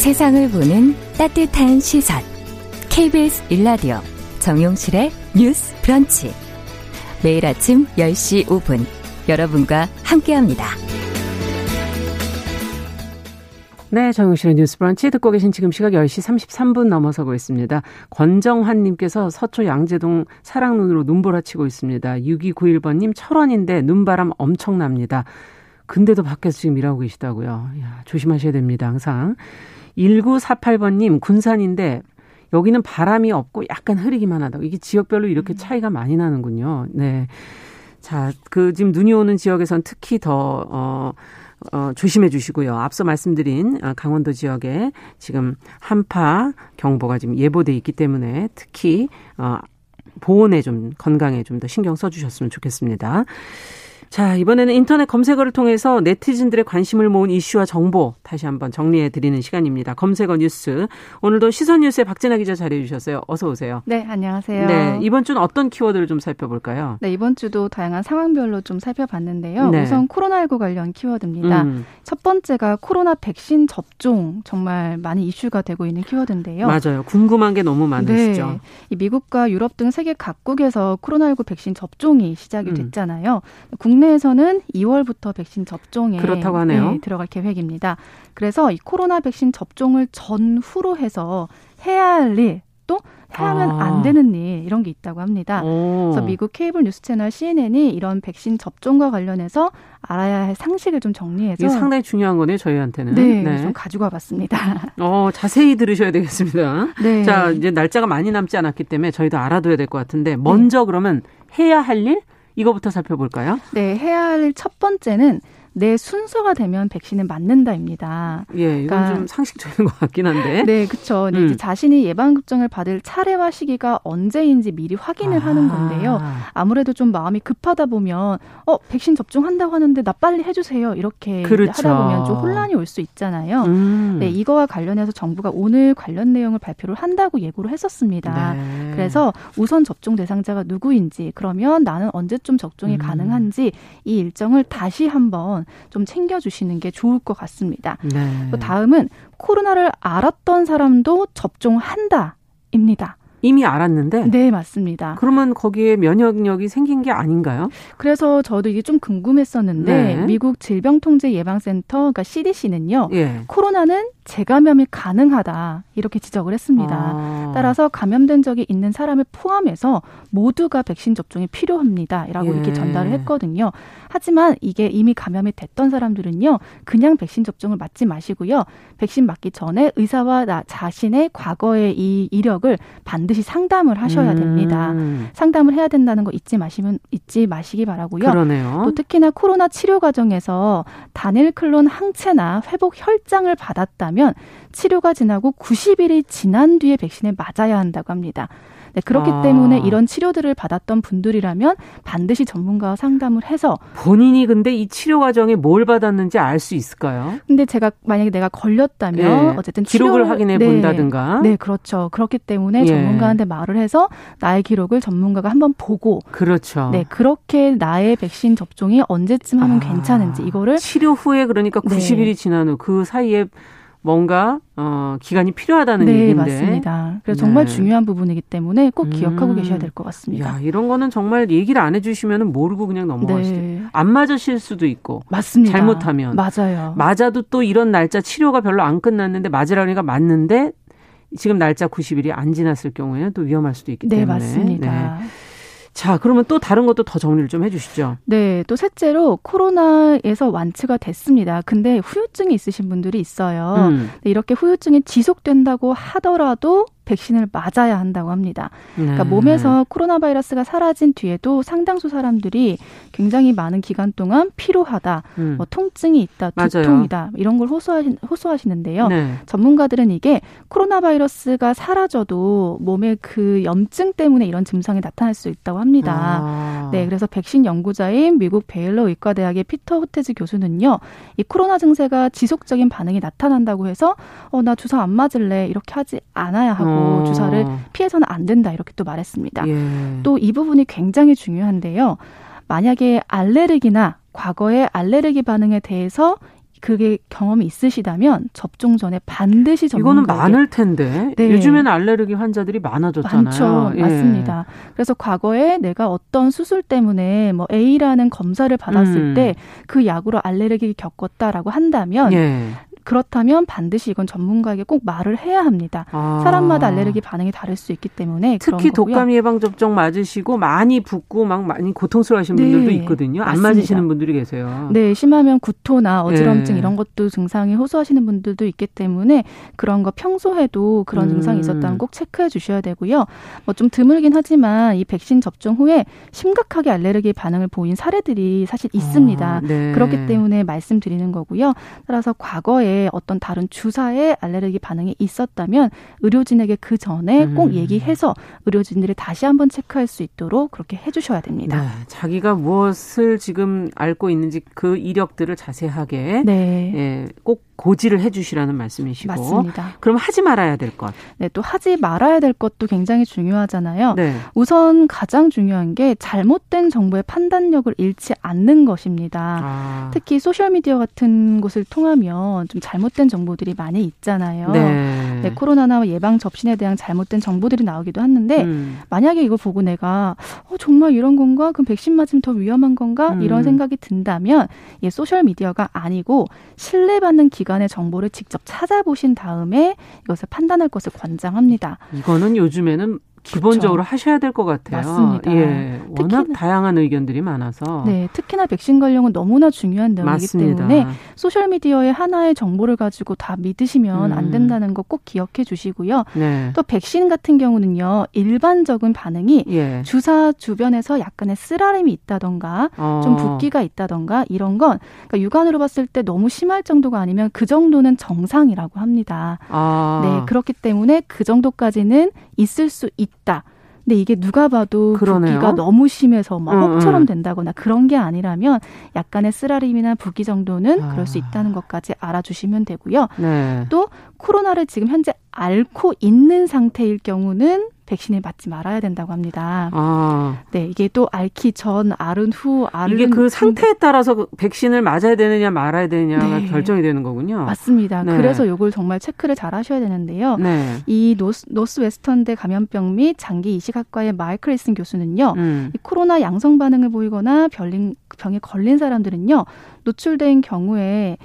세상을 보는 따뜻한 시선. KBS 일라디오 정용실의 뉴스 브런치. 매일 아침 10시 5분 여러분과 함께합니다. 네, 정용실의 뉴스 브런치 듣고 계신 지금 시각 10시 33분 넘어서고 있습니다. 권정환 님께서 서초 양재동 사랑눈으로 눈보라치고 있습니다. 6291번 님 철원인데 눈바람 엄청납니다. 근데도 밖에서 지금 일하고 계시다고요. 야, 조심하셔야 됩니다. 항상. 1948번님, 군산인데 여기는 바람이 없고 약간 흐리기만 하다고. 이게 지역별로 이렇게 음. 차이가 많이 나는군요. 네. 자, 그 지금 눈이 오는 지역에선 특히 더, 어, 어, 조심해 주시고요. 앞서 말씀드린 어, 강원도 지역에 지금 한파 경보가 지금 예보돼 있기 때문에 특히, 어, 보온에 좀 건강에 좀 더 신경 써 주셨으면 좋겠습니다. 자, 이번에는 인터넷 검색어를 통해서 네티즌들의 관심을 모은 이슈와 정보 다시 한번 정리해 드리는 시간입니다. 검색어 뉴스. 오늘도 시선 뉴스에 박진아 기자 자리해 주셨어요. 어서 오세요. 네, 안녕하세요. 네, 이번 주는 어떤 키워드를 좀 살펴볼까요? 네, 이번 주도 다양한 상황별로 좀 살펴봤는데요. 네. 우선 코로나19 관련 키워드입니다. 음. 첫 번째가 코로나 백신 접종 정말 많이 이슈가 되고 있는 키워드인데요. 맞아요. 궁금한 게 너무 많으시죠. 네. 이 미국과 유럽 등 세계 각국에서 코로나19 백신 접종이 시작이 음. 됐잖아요. 음. 국내에서는 2월부터 백신 접종에 그렇다고 하네요. 네, 들어갈 계획입니다. 그래서 이 코로나 백신 접종을 전후로 해서 해야 할 일, 또 하면 아. 안 되는 일 이런 게 있다고 합니다. 오. 그래서 미국 케이블 뉴스 채널 CNN이 이런 백신 접종과 관련해서 알아야 할 상식을 좀 정리해서 이게 상당히 중요한 거네요 저희한테는. 네, 네. 좀 가지고 와봤습니다. 어 자세히 들으셔야 되겠습니다. 네. 자 이제 날짜가 많이 남지 않았기 때문에 저희도 알아둬야 될 것 같은데 먼저 네. 그러면 해야 할 일 이거부터 살펴볼까요? 네, 해야 할일첫 번째는 내 순서가 되면 백신을 맞는다입니다. 예, 이건 그러니까, 좀 상식적인 것 같긴 한데. 네, 그렇죠. 네, 음. 자신이 예방 접종을 받을 차례와 시기가 언제인지 미리 확인을 아. 하는 건데요. 아무래도 좀 마음이 급하다 보면 어 백신 접종한다고 하는데 나 빨리 해주세요 이렇게 그렇죠. 하다 보면 좀 혼란이 올 수 있잖아요. 음. 네, 이거와 관련해서 정부가 오늘 관련 내용을 발표를 한다고 예고를 했었습니다. 네. 그래서 우선 접종 대상자가 누구인지 그러면 나는 언제쯤 접종이 음. 가능한지 이 일정을 다시 한번 좀 챙겨주시는 게 좋을 것 같습니다. 네. 또 다음은 코로나를 알았던 사람도 접종한다입니다. 이미 알았는데. 네, 맞습니다. 그러면 거기에 면역력이 생긴 게 아닌가요? 그래서 저도 이게 좀 궁금했었는데 네. 미국 질병통제예방센터 그러니까 CDC는요. 예. 코로나는 재감염이 가능하다 이렇게 지적을 했습니다. 아. 따라서 감염된 적이 있는 사람을 포함해서 모두가 백신 접종이 필요합니다라고 예. 이렇게 전달을 했거든요. 하지만 이게 이미 감염이 됐던 사람들은요, 그냥 백신 접종을 맞지 마시고요. 백신 맞기 전에 의사와 나 자신의 과거의 이 이력을 반드시 상담을 하셔야 됩니다. 음. 상담을 해야 된다는 거 잊지 마시면 잊지 마시기 바라고요. 그러네요. 또 특히나 코로나 치료 과정에서 단일 클론 항체나 회복 혈장을 받았다면 치료가 지나고 90일이 지난 뒤에 백신을 맞아야 한다고 합니다. 네, 그렇기 아. 때문에 이런 치료들을 받았던 분들이라면 반드시 전문가와 상담을 해서 본인이 근데 이 치료 과정에 뭘 받았는지 알 수 있을까요? 근데 제가 만약에 내가 걸렸다면 네. 어쨌든 기록을 치료를, 확인해 네. 본다든가 네, 그렇죠. 그렇기 때문에 예. 전문가한테 말을 해서 나의 기록을 전문가가 한번 보고 그렇죠. 네, 그렇게 나의 백신 접종이 언제쯤 하면 아. 괜찮은지 이거를 치료 후에 그러니까 90일이 네. 지난 후 그 사이에 뭔가 어 기간이 필요하다는 네, 얘기인데. 맞습니다. 그래서 정말 네. 중요한 부분이기 때문에 꼭 기억하고 음. 계셔야 될 것 같습니다. 야, 이런 거는 정말 얘기를 안 해주시면 모르고 그냥 넘어가시죠. 네. 안 맞으실 수도 있고. 맞습니다. 잘못하면. 맞아요. 맞아도 또 이런 날짜 치료가 별로 안 끝났는데 맞으라니까 맞는데 지금 날짜 90일이 안 지났을 경우에는 또 위험할 수도 있기 네, 때문에. 맞습니다. 네. 자, 그러면 또 다른 것도 더 정리를 좀 해주시죠. 네, 또 셋째로 코로나에서 완치가 됐습니다. 근데 후유증이 있으신 분들이 있어요. 음. 이렇게 후유증이 지속된다고 하더라도 백신을 맞아야 한다고 합니다. 그러니까 네. 몸에서 코로나 바이러스가 사라진 뒤에도 상당수 사람들이 굉장히 많은 기간 동안 피로하다, 음. 뭐 통증이 있다, 두통이다 이런 걸 호소하시, 호소하시는데요. 네. 전문가들은 이게 코로나 바이러스가 사라져도 몸에 그 염증 때문에 이런 증상이 나타날 수 있다고 합니다. 아. 네, 그래서 백신 연구자인 미국 베일러 의과대학의 피터 호테즈 교수는요, 이 코로나 증세가 지속적인 반응이 나타난다고 해서 어 나 주사 안 맞을래 이렇게 하지 않아야 하고. 어. 주사를 피해서는 안 된다 이렇게 또 말했습니다. 예. 또이 부분이 굉장히 중요한데요. 만약에 알레르기나 과거의 알레르기 반응에 대해서 그게 경험이 있으시다면 접종 전에 반드시 전문가에게 이거는 많을 텐데 네. 요즘에는 알레르기 환자들이 많아졌잖아요. 많죠, 예. 맞습니다. 그래서 과거에 내가 어떤 수술 때문에 뭐 A라는 검사를 받았을 음. 때그 약으로 알레르기 겪었다라고 한다면 예. 그렇다면 반드시 이건 전문가에게 꼭 말을 해야 합니다. 아. 사람마다 알레르기 반응이 다를 수 있기 때문에 특히 독감 예방 접종 맞으시고 많이 붓고 막 많이 고통스러워하시는 네. 분들도 있거든요. 안 맞습니다. 맞으시는 분들이 계세요. 네, 심하면 구토나 어지럼증 네. 이런 것도 증상이 호소하시는 분들도 있기 때문에 그런 거 평소에도 그런 음. 증상이 있었다는 꼭 체크해 주셔야 되고요. 뭐 좀 드물긴 하지만 이 백신 접종 후에 심각하게 알레르기 반응을 보인 사례들이 사실 있습니다. 아, 네. 그렇기 때문에 말씀드리는 거고요. 따라서 과거에 어떤 다른 주사에 알레르기 반응이 있었다면 의료진에게 그 전에 꼭 음. 얘기해서 의료진들이 다시 한번 체크할 수 있도록 그렇게 해주셔야 됩니다. 네, 자기가 무엇을 지금 앓고 있는지 그 이력들을 자세하게 네. 예, 꼭 고지를 해주시라는 말씀이시고. 맞습니다. 그럼 하지 말아야 될 것. 네, 또 하지 말아야 될 것도 굉장히 중요하잖아요. 네. 우선 가장 중요한 게 잘못된 정보의 판단력을 잃지 않는 것입니다. 아. 특히 소셜 미디어 같은 곳을 통하면 좀 잘못된 정보들이 많이 있잖아요. 네. 네, 코로나나 예방 접신에 대한 잘못된 정보들이 나오기도 하는데 음. 만약에 이걸 보고 내가 어, 정말 이런 건가? 그럼 백신 맞으면 더 위험한 건가? 음. 이런 생각이 든다면 이 소셜 미디어가 아니고 신뢰받는 기 기관의 정보를 직접 찾아보신 다음에 이것을 판단할 것을 권장합니다. 이거는 요즘에는 기본적으로 그렇죠. 하셔야 될 것 같아요. 맞습니다. 예, 워낙 특히나, 다양한 의견들이 많아서. 네, 특히나 백신 관련은 너무나 중요한 내용이기. 때문에 소셜 미디어의 하나의 정보를 가지고 다 믿으시면 음. 안 된다는 거 꼭 기억해 주시고요. 네. 또 백신 같은 경우는요, 일반적인 반응이 예. 주사 주변에서 약간의 쓰라림이 있다던가, 어. 좀 붓기가 있다던가 이런 건 그러니까 육안으로 봤을 때 너무 심할 정도가 아니면 그 정도는 정상이라고 합니다. 아. 네, 그렇기 때문에 그 정도까지는 있을 수 있 다. 근데 이게 누가 봐도 그러네요. 붓기가 너무 심해서 막 혹처럼 된다거나 그런 게 아니라면 약간의 쓰라림이나 붓기 정도는 아. 그럴 수 있다는 것까지 알아주시면 되고요. 네. 또 코로나를 지금 현재 앓고 있는 상태일 경우는 백신을 맞지 말아야 된다고 합니다. 아. 네, 이게 또 앓기 전, 앓은 후, 앓은 이게 그 상태에 따라서 그 백신을 맞아야 되느냐 말아야 되느냐가 네. 결정이 되는 거군요. 맞습니다. 네. 그래서 이걸 정말 체크를 잘 하셔야 되는데요. 네. 이 노스, 노스웨스턴대 감염병 및 장기 이식학과의 마이클 리슨 교수는요. 음. 이 코로나 양성 반응을 보이거나 별린, 병에 걸린 사람들은요. 노출된 경우에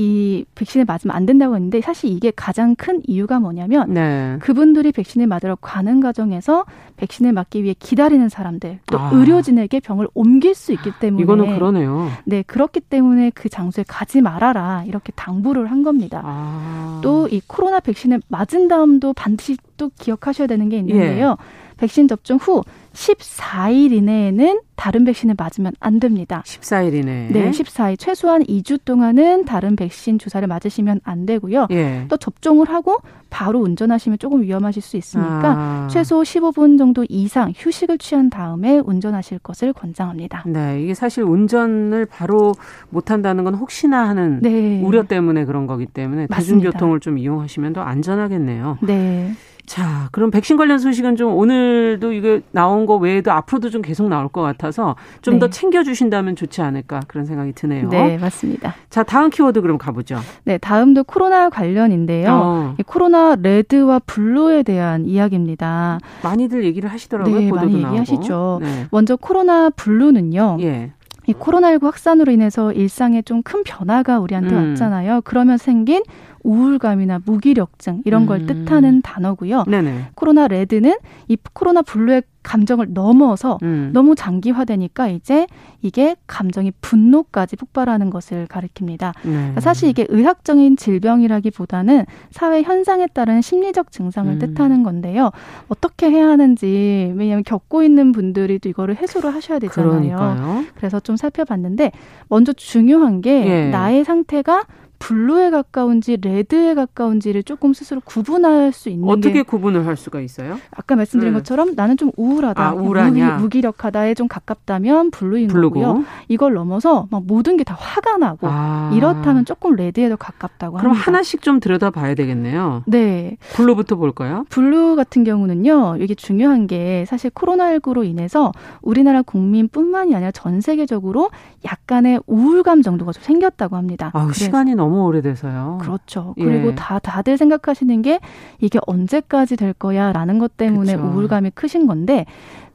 이 백신을 맞으면 안 된다고 했는데 사실 이게 가장 큰 이유가 뭐냐면 네. 그분들이 백신을 맞으러 가는 과정에서 백신을 맞기 위해 기다리는 사람들 또 아. 의료진에게 병을 옮길 수 있기 때문에 이거는 그러네요. 네 그렇기 때문에 그 장소에 가지 말아라 이렇게 당부를 한 겁니다. 아. 또이 코로나 백신을 맞은 다음도 반드시 또 기억하셔야 되는 게 있는데요. 예. 백신 접종 후 14일 이내에는 다른 백신을 맞으면 안 됩니다. 14일 이내. 네, 14일 최소한 2주 동안은 다른 백신 주사를 맞으시면 안 되고요. 예. 또 접종을 하고 바로 운전하시면 조금 위험하실 수 있으니까 아. 최소 15분 정도 이상 휴식을 취한 다음에 운전하실 것을 권장합니다. 네, 이게 사실 운전을 바로 못 한다는 건 혹시나 하는 네. 우려 때문에 그런 거기 때문에 맞습니다. 대중교통을 좀 이용하시면 더 안전하겠네요. 네. 자, 그럼 백신 관련 소식은 좀 오늘도 이거 나온 거 외에도 앞으로도 좀 계속 나올 것 같아서 좀더 네. 챙겨주신다면 좋지 않을까 그런 생각이 드네요. 네, 맞습니다. 자, 다음 키워드 그럼 가보죠. 네, 다음도 코로나 관련인데요. 어. 코로나 레드와 블루에 대한 이야기입니다. 많이들 얘기를 하시더라고요. 네, 많이 얘기하시죠. 네. 먼저 코로나 블루는요. 예. 이 코로나19 확산으로 인해서 일상에 좀 큰 변화가 우리한테 음. 왔잖아요. 그러면 생긴 우울감이나 무기력증 이런 걸 음. 뜻하는 단어고요. 네네. 코로나 레드는 이 코로나 블루의 감정을 넘어서 음. 너무 장기화되니까 이제 이게 감정이 분노까지 폭발하는 것을 가리킵니다. 네. 그러니까 사실 이게 의학적인 질병이라기보다는 사회 현상에 따른 심리적 증상을 음. 뜻하는 건데요. 어떻게 해야 하는지 왜냐하면 겪고 있는 분들이 또 이거를 해소를 하셔야 되잖아요. 그러니까요. 그래서 좀 살펴봤는데 먼저 중요한 게 예. 나의 상태가 블루에 가까운지 레드에 가까운지를 조금 스스로 구분할 수 있는 어떻게 구분을 할 수가 있어요? 아까 말씀드린 네. 것처럼 나는 좀 우울하다, 아, 우울하냐? 무기, 력하다에좀 가깝다면 블루인 블루고. 거고요. 이걸 넘어서 막 모든 게 다 화가 나고 아. 이렇다면 조금 레드에 더 가깝다고 그럼 합니다. 하나씩 좀 들여다봐야 되겠네요. 네. 블루부터 볼까요? 블루 같은 경우는요. 이게 중요한 게 사실 코로나19로 인해서 우리나라 국민뿐만이 아니라 전 세계적으로 약간의 우울감 정도가 좀 생겼다고 합니다. 아, 시간이 너무 너무 오래돼서요. 그렇죠. 예. 그리고 다 다들 생각하시는 게 이게 언제까지 될 거야라는 것 때문에 그렇죠. 우울감이 크신 건데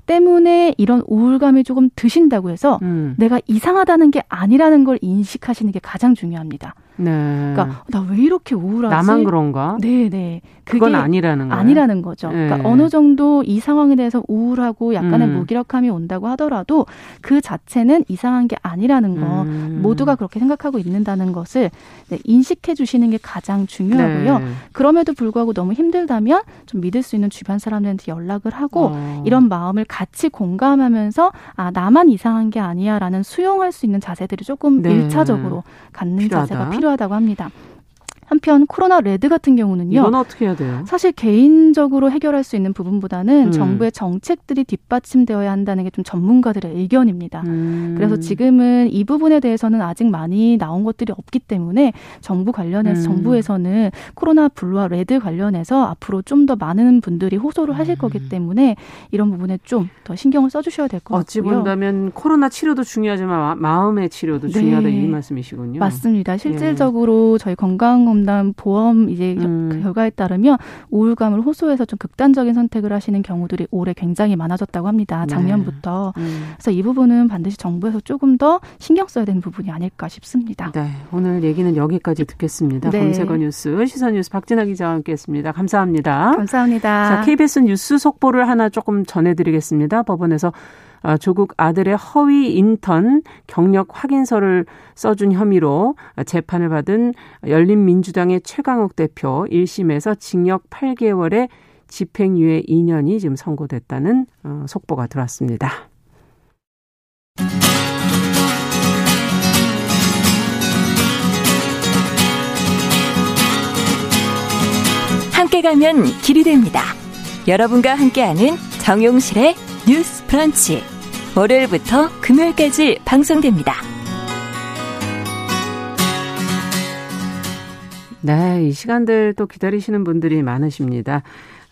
때문에 이런 우울감이 조금 드신다고 해서 음. 내가 이상하다는 게 아니라는 걸 인식하시는 게 가장 중요합니다. 네. 그러니까 나 왜 이렇게 우울하지? 나만 그런가? 네, 네. 그건 아니라는 거예요. 아니라는 거죠. 네. 그러니까 어느 정도 이 상황에 대해서 우울하고 약간의 음. 무기력함이 온다고 하더라도 그 자체는 이상한 게 아니라는 거 음. 모두가 그렇게 생각하고 있는다는 것을 네, 인식해 주시는 게 가장 중요하고요. 네. 그럼에도 불구하고 너무 힘들다면 좀 믿을 수 있는 주변 사람들한테 연락을 하고 어. 이런 마음을 같이 공감하면서 아 나만 이상한 게 아니야라는 수용할 수 있는 자세들이 조금 네. 일차적으로 갖는 필요하다. 자세가 필요. 필요하다고 합니다. 한편 코로나 레드 같은 경우는요. 이건 어떻게 해야 돼요? 사실 개인적으로 해결할 수 있는 부분보다는 음. 정부의 정책들이 뒷받침되어야 한다는 게 좀 전문가들의 의견입니다. 음. 그래서 지금은 이 부분에 대해서는 아직 많이 나온 것들이 없기 때문에 정부 관련해서 음. 정부에서는 코로나 블루와 레드 관련해서 앞으로 좀 더 많은 분들이 호소를 하실 거기 음. 때문에 이런 부분에 좀 더 신경을 써주셔야 될 것 같고요. 어찌 본다면 코로나 치료도 중요하지만 마음의 치료도 중요하다 네. 이 말씀이시군요. 맞습니다. 실질적으로 예. 저희 건강 검 진단 보험 이제 음. 결과에 따르면 우울감을 호소해서 좀 극단적인 선택을 하시는 경우들이 올해 굉장히 많아졌다고 합니다. 네. 작년부터. 네. 음. 그래서 이 부분은 반드시 정부에서 조금 더 신경 써야 되는 부분이 아닐까 싶습니다. 네. 오늘 얘기는 여기까지 듣겠습니다. 네. 검색어 뉴스 시선 뉴스 박진아 기자와 함께했습니다. 감사합니다. 감사합니다. 자, KBS 뉴스 속보를 하나 조금 전해드리겠습니다. 법원에서 아, 조국 아들의 허위 인턴 경력 확인서를 써준 혐의로 재판을 받은 열린민주당의 최강욱 대표 1심에서 징역 8개월에 집행유예 2년이 지금 선고됐다는 어, 속보가 들어왔습니다. 함께 가면 길이 됩니다. 여러분과 함께하는 정용실의 뉴스 프런치. 월요일부터 금요일까지 방송됩니다. 네, 이 시간들 또 기다리시는 분들이 많으십니다.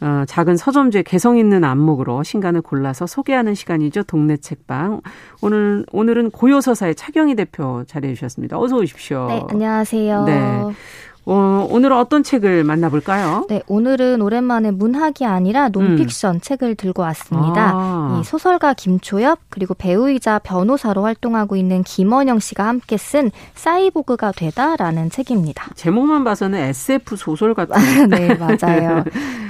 어, 작은 서점주의 개성 있는 안목으로 신간을 골라서 소개하는 시간이죠. 동네 책방. 오늘 오늘은 고요서사의 차경희 대표 자리해 주셨습니다. 어서 오십시오. 네, 안녕하세요. 네. 어, 오늘은 어떤 책을 만나볼까요? 네, 오늘은 오랜만에 문학이 아니라 논픽션 음. 책을 들고 왔습니다. 아. 이 소설가 김초엽 그리고 배우이자 변호사로 활동하고 있는 김원영 씨가 함께 쓴 사이보그가 되다라는 책입니다. 제목만 봐서는 SF 소설 같은. 네, 맞아요.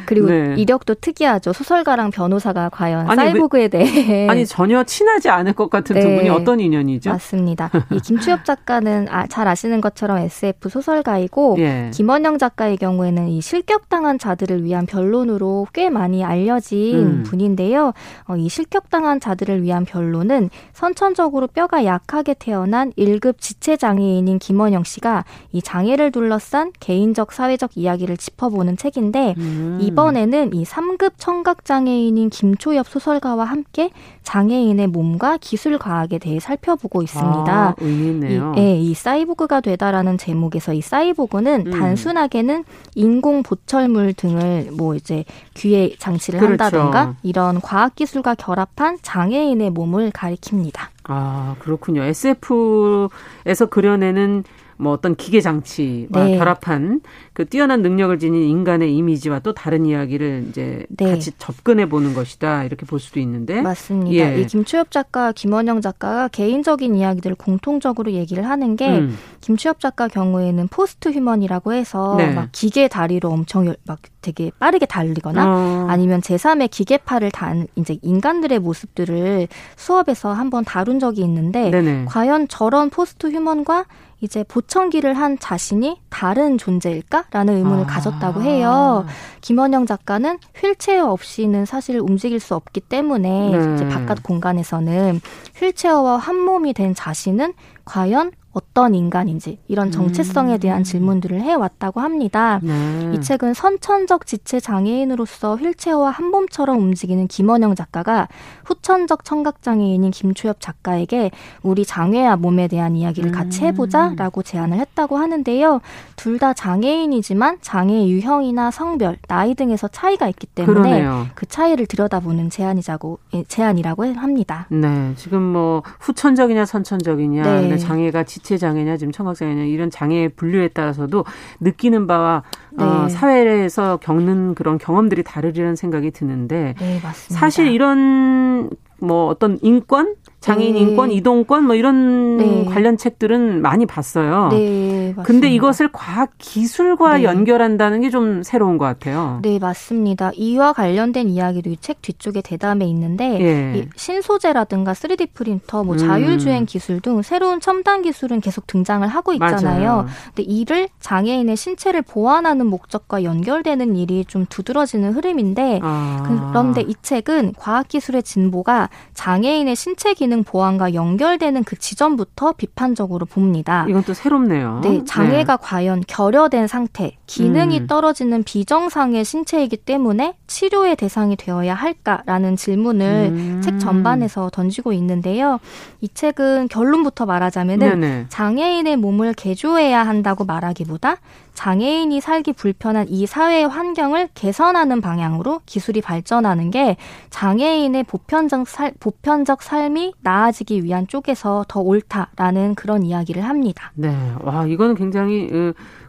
그리고 네. 이력도 특이하죠. 소설가랑 변호사가 과연 아니, 사이보그에 대해 아니 전혀 친하지 않을 것 같은 네. 두 분이 어떤 인연이죠? 맞습니다. 이 김초엽 작가는 아, 잘 아시는 것처럼 SF 소설가이고 예. 김원영 작가의 경우에는 이 실격당한 자들을 위한 변론으로 꽤 많이 알려진 음. 분인데요. 어, 이 실격당한 자들을 위한 변론은 선천적으로 뼈가 약하게 태어난 1급 지체 장애인인 김원영 씨가 이 장애를 둘러싼 개인적 사회적 이야기를 짚어보는 책인데 음. 이번에는 이 3급 청각 장애인인 김초엽 소설가와 함께 장애인의 몸과 기술 과학에 대해 살펴보고 있습니다. 아, 의미 있네요. 이, 예, 이 사이보그가 되다라는 제목에서 이 사이보그는 음. 단순하게는 인공 보철물 등을 뭐 이제 귀에 장치를 그렇죠. 한다든가 이런 과학 기술과 결합한 장애인의 몸을 가리킵니다. 아 그렇군요. SF에서 그려내는 뭐 어떤 기계 장치와 네. 결합한 그 뛰어난 능력을 지닌 인간의 이미지와 또 다른 이야기를 이제 네. 같이 접근해 보는 것이다 이렇게 볼 수도 있는데 맞습니다. 예. 이 김초엽 작가, 김원영 작가가 개인적인 이야기들을 공통적으로 얘기를 하는 게 음. 김초엽 작가 경우에는 post human이라고 해서 네. 막 기계 다리로 엄청 막 되게 빠르게 달리거나 어. 아니면 제3의 기계팔을 단 이제 인간들의 모습들을 수업에서 한번 다룬 적이 있는데 네네. 과연 저런 post human과 이제 보청기를 한 자신이 다른 존재일까라는 의문을 아. 가졌다고 해요. 김원영 작가는 휠체어 없이는 사실 움직일 수 없기 때문에 네. 이제 바깥 공간에서는 휠체어와 한 몸이 된 자신은 과연 어떤 인간인지 이런 정체성에 대한 음. 질문들을 해왔다고 합니다. 네. 이 책은 선천적 지체 장애인으로서 휠체어와 한 몸처럼 움직이는 김원영 작가가 후천적 청각 장애인인 김초엽 작가에게 우리 장애와 몸에 대한 이야기를 같이 음. 해보자라고 제안을 했다고 하는데요. 둘 다 장애인이지만 장애 유형이나 성별, 나이 등에서 차이가 있기 때문에 그러네요. 그 차이를 들여다보는 제안이자고 예, 제안이라고 합니다. 네, 지금 뭐 후천적이냐 선천적이냐 네. 장애가 지 지체 장애냐 지금 청각 장애냐 이런 장애 분류에 따라서도 느끼는 바와 어, 네. 어, 사회에서 겪는 그런 경험들이 다르리라는 생각이 드는데 네, 맞습니다. 사실 이런 뭐 어떤 인권 장애인 네. 인권, 이동권 뭐 이런 네. 관련 책들은 많이 봤어요. 네, 맞습니다. 근데 이것을 과학 기술과 네. 연결한다는 게 좀 새로운 것 같아요. 네, 맞습니다. 이와 관련된 이야기도 이 책 뒤쪽에 대담에 있는데 예. 이 신소재라든가 3D 프린터, 뭐 음. 자율주행 기술 등 새로운 첨단 기술은 계속 등장을 하고 있잖아요. 맞아요. 근데 이를 장애인의 신체를 보완하는 목적과 연결되는 일이 좀 두드러지는 흐름인데 아. 그런데 이 책은 과학 기술의 진보가 장애인의 신체 기능 기능 보완과 연결되는 그 지점부터 비판적으로 봅니다. 이건 또 새롭네요. 네, 장애가 네. 과연 결여된 상태, 기능이 음. 떨어지는 비정상의 신체이기 때문에 치료의 대상이 되어야 할까라는 질문을 음. 책 전반에서 던지고 있는데요. 이 책은 결론부터 말하자면은 장애인의 몸을 개조해야 한다고 말하기보다 장애인이 살기 불편한 이 사회의 환경을 개선하는 방향으로 기술이 발전하는 게 장애인의 보편적, 살, 보편적 삶이 나아지기 위한 쪽에서 더 옳다라는 그런 이야기를 합니다. 네. 와, 이거는 굉장히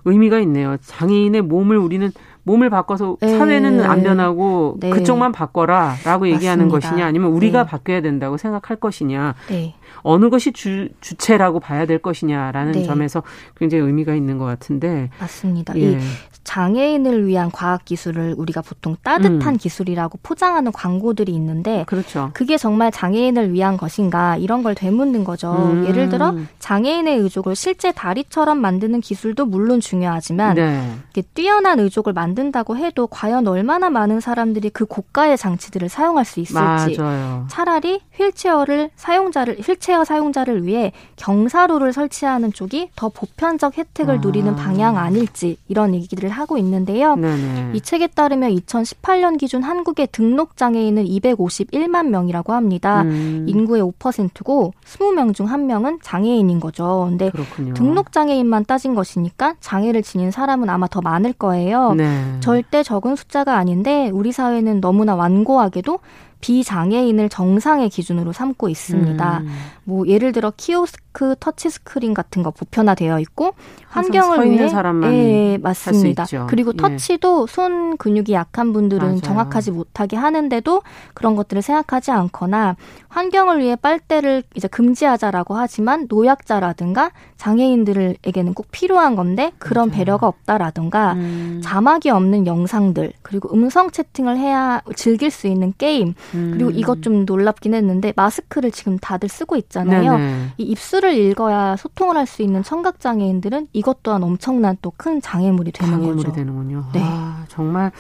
의미가 있네요. 장애인의 몸을 우리는 몸을 바꿔서 네. 사회는 안 변하고 네. 그쪽만 바꿔라라고 얘기하는 맞습니다. 것이냐 아니면 우리가 네. 바뀌어야 된다고 생각할 것이냐 네. 어느 것이 주, 주체라고 봐야 될 것이냐라는 네. 점에서 굉장히 의미가 있는 것 같은데 맞습니다. 예. 이 장애인을 위한 과학 기술을 우리가 보통 따뜻한 음. 기술이라고 포장하는 광고들이 있는데 그렇죠. 그게 정말 장애인을 위한 것인가 이런 걸 되묻는 거죠. 음. 예를 들어 장애인의 의족을 실제 다리처럼 만드는 기술도 물론 중요하지만 네. 뛰어난 의족을 만든다고 해도 과연 얼마나 많은 사람들이 그 고가의 장치들을 사용할 수 있을지 맞아요. 차라리 휠체어를 사용자를 휠체어 사용자를 위해 경사로를 설치하는 쪽이 더 보편적 혜택을 아. 누리는 방향 아닐지 이런 얘기들을 하고 있는데요. 네네. 이 책에 따르면 2018년 기준 한국의 등록 장애인은 251만 명이라고 합니다. 음. 인구의 5%고 20명 중 1명은 장애인인 거죠. 근데 그렇군요. 등록 장애인만 따진 것이니까 장애를 지닌 사람은 아마 더 많을 거예요. 네. 절대 적은 숫자가 아닌데 우리 사회는 너무나 완고하게도 비장애인을 정상의 기준으로 삼고 있습니다. 음. 뭐 예를 들어 키오스크 터치 스크린 같은 거 보편화되어 있고 환경을 위해 사람만 예, 맞습니다. 그리고 예. 터치도 손 근육이 약한 분들은 맞아요. 정확하지 못하게 하는데도 그런 것들을 생각하지 않거나 환경을 위해 빨대를 이제 금지하자라고 하지만 노약자라든가 장애인들에게는 꼭 필요한 건데 그런 맞아요. 배려가 없다라든가 음. 자막이 없는 영상들 그리고 음성 채팅을 해야 즐길 수 있는 게임 그리고 음. 이것 좀 놀랍긴 했는데 마스크를 지금 다들 쓰고 있잖아요. 네네. 이 입술을 읽어야 소통을 할 수 있는 청각 장애인들은 이것 또한 엄청난 또 큰 장애물이 되는 장애물이 거죠. 되는군요. 네. 아, 정말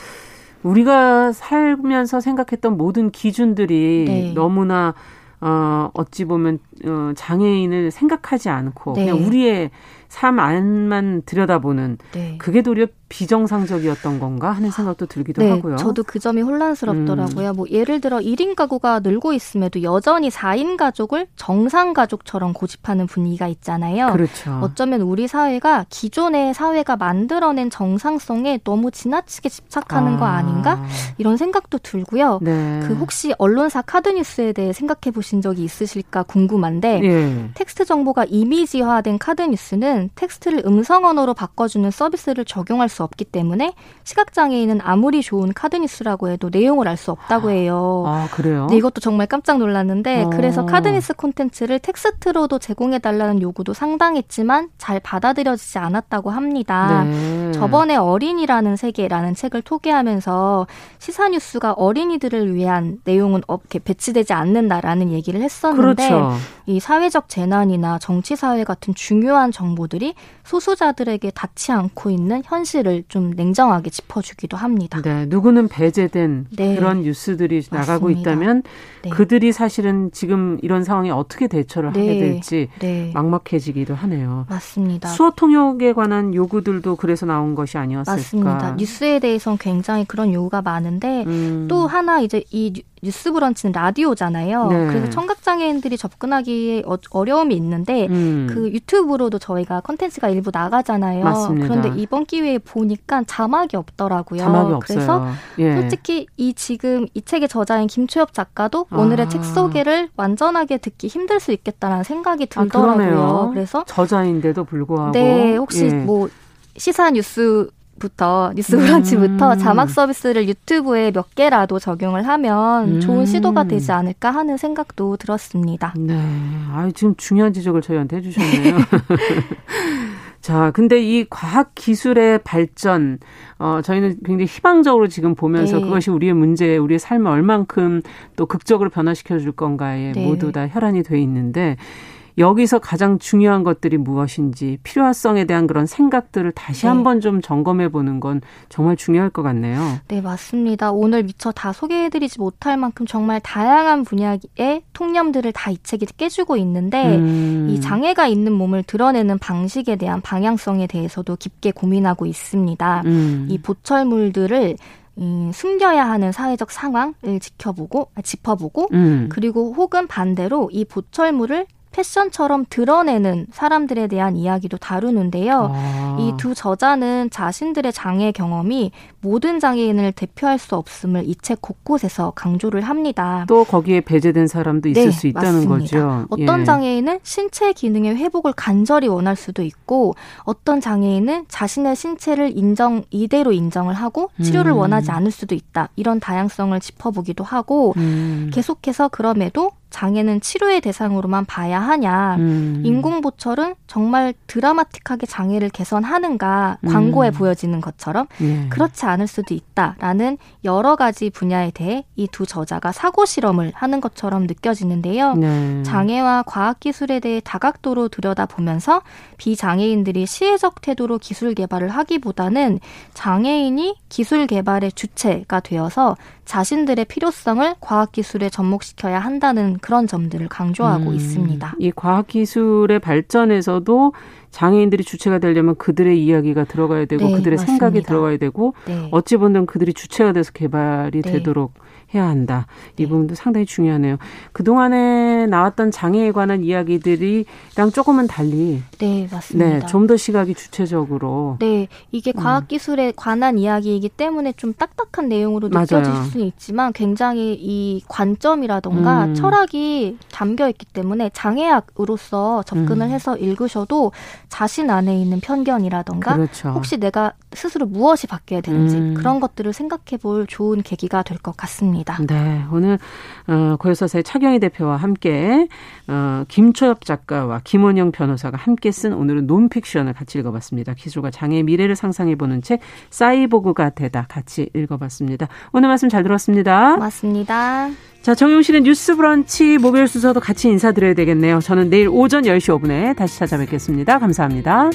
우리가 살면서 생각했던 모든 기준들이 네. 너무나 어, 어찌 보면 어, 장애인을 생각하지 않고 네. 그냥 우리의 삶 안만 들여다보는 네. 그게 도리어 비정상적이었던 건가 하는 생각도 들기도 네, 하고요. 저도 그 점이 혼란스럽더라고요. 음. 뭐 예를 들어 1인 가구가 늘고 있음에도 여전히 4인 가족을 정상 가족처럼 고집하는 분위기가 있잖아요. 그렇죠. 어쩌면 우리 사회가 기존의 사회가 만들어낸 정상성에 너무 지나치게 집착하는 아. 거 아닌가? 이런 생각도 들고요. 네. 그 혹시 언론사 카드 뉴스에 대해 생각해 보신 적이 있으실까 궁금한데 예. 텍스트 정보가 이미지화된 카드 뉴스는 텍스트를 음성 언어로 바꿔주는 서비스를 적용할 수 없기 때문에 시각장애인은 아무리 좋은 카드뉴스라고 해도 내용을 알 수 없다고 해요. 아, 그래요? 네, 이것도 정말 깜짝 놀랐는데 어. 그래서 카드뉴스 콘텐츠를 텍스트로도 제공해달라는 요구도 상당했지만 잘 받아들여지지 않았다고 합니다. 네. 저번에 어린이라는 세계라는 책을 토의하면서 시사뉴스가 어린이들을 위한 내용은 없게 배치되지 않는다라는 얘기를 했었는데 그렇죠. 이 사회적 재난이나 정치 사회 같은 중요한 정보들 이 소수자들에게 닿지 않고 있는 현실을 좀 냉정하게 짚어주기도 합니다. 네, 누구는 배제된 네. 그런 뉴스들이 맞습니다. 나가고 있다면 네. 그들이 사실은 지금 이런 상황에 어떻게 대처를 네. 하게 될지 네. 막막해지기도 하네요. 맞습니다. 수어 통역에 관한 요구들도 그래서 나온 것이 아니었을까? 맞습니다. 뉴스에 대해서는 굉장히 그런 요구가 많은데 음. 또 하나 이제 이 뉴스 브런치는 라디오잖아요. 네. 그래서 청각장애인들이 접근하기에 어, 려움이 있는데 음. 그 유튜브로도 저희가 컨텐츠가 일부 나가잖아요. 맞습니다. 그런데 이번 기회에 보니까 자막이 없더라고요. 자막이 그래서 예. 솔직히 이 지금 이 책의 저자인 김초엽 작가도 아. 오늘의 책 소개를 완전하게 듣기 힘들 수 있겠다라는 생각이 아, 들더라고요. 아, 그래서 저자인데도 불구하고 네 혹시 예. 뭐 시사 뉴스 부터 뉴스 브런치부터 음. 자막 서비스를 유튜브에 몇 개라도 적용을 하면 음. 좋은 시도가 되지 않을까 하는 생각도 들었습니다. 네. 아, 지금 중요한 지적을 저희한테 해 주셨네요. 자, 근데 이 과학 기술의 발전, 어, 저희는 굉장히 희망적으로 지금 보면서 네. 그것이 우리의 문제, 우리의 삶을 얼만큼 또 극적으로 변화시켜 줄 건가에 네. 모두 다 혈안이 돼 있는데 여기서 가장 중요한 것들이 무엇인지 필요성에 대한 그런 생각들을 다시 네. 한번 좀 점검해 보는 건 정말 중요할 것 같네요. 네, 맞습니다. 오늘 미처 다 소개해 드리지 못할 만큼 정말 다양한 분야의 통념들을 다 이 책이 깨주고 있는데 음. 이 장애가 있는 몸을 드러내는 방식에 대한 방향성에 대해서도 깊게 고민하고 있습니다. 음. 이 보철물들을 음, 숨겨야 하는 사회적 상황을 지켜보고 아, 짚어보고 음. 그리고 혹은 반대로 이 보철물을 패션처럼 드러내는 사람들에 대한 이야기도 다루는데요. 아. 이두 저자는 자신들의 장애 경험이 모든 장애인을 대표할 수 없음을 이 책 곳곳에서 강조를 합니다. 또 거기에 배제된 사람도 있을 네, 수 있다는 맞습니다. 거죠. 어떤 예. 장애인은 신체 기능의 회복을 간절히 원할 수도 있고 어떤 장애인은 자신의 신체를 인정 이대로 인정을 하고 치료를 음. 원하지 않을 수도 있다. 이런 다양성을 짚어보기도 하고 음. 계속해서 그럼에도 장애는 치료의 대상으로만 봐야 하냐. 음. 인공보철은 정말 드라마틱하게 장애를 개선하는가 음. 광고에 보여지는 것처럼 예. 그렇지 않을 수도 있다라는 여러 가지 분야에 대해 이 두 저자가 사고 실험을 하는 것처럼 느껴지는데요. 네. 장애와 과학기술에 대해 다각도로 들여다보면서 비장애인들이 시혜적 태도로 기술 개발을 하기보다는 장애인이 기술 개발의 주체가 되어서 자신들의 필요성을 과학기술에 접목시켜야 한다는 그런 점들을 강조하고 음, 있습니다. 이 과학기술의 발전에서도 장애인들이 주체가 되려면 그들의 이야기가 들어가야 되고 네, 그들의 맞습니다. 생각이 들어가야 되고 네. 어찌 보면 그들이 주체가 돼서 개발이 네. 되도록 해야 한다. 이 네. 부분도 상당히 중요하네요. 그동안에 나왔던 장애에 관한 이야기들이랑 조금은 달리 네, 맞습니다. 네, 좀 더 시각이 주체적으로 네, 이게 음. 과학 기술에 관한 이야기이기 때문에 좀 딱딱한 내용으로 느껴질 맞아요. 수는 있지만 굉장히 이 관점이라던가 음. 철학이 담겨 있기 때문에 장애학으로서 접근을 음. 해서 읽으셔도 자신 안에 있는 편견이라던가 그렇죠. 혹시 내가 스스로 무엇이 바뀌어야 되는지 음. 그런 것들을 생각해 볼 좋은 계기가 될 것 같습니다. 있습니다. 네, 오늘 어, 고요서사의 차경희 대표와 함께 어, 김초엽 작가와 김원영 변호사가 함께 쓴 오늘은 논픽션을 같이 읽어봤습니다. 기술과 장애의 미래를 상상해보는 책 사이보그가 되다 같이 읽어봤습니다. 오늘 말씀 잘 들었습니다. 고맙습니다. 자, 정용실의 뉴스 브런치 목요일 순서도 같이 인사드려야 되겠네요. 저는 내일 오전 10시 5분에 다시 찾아뵙겠습니다. 감사합니다.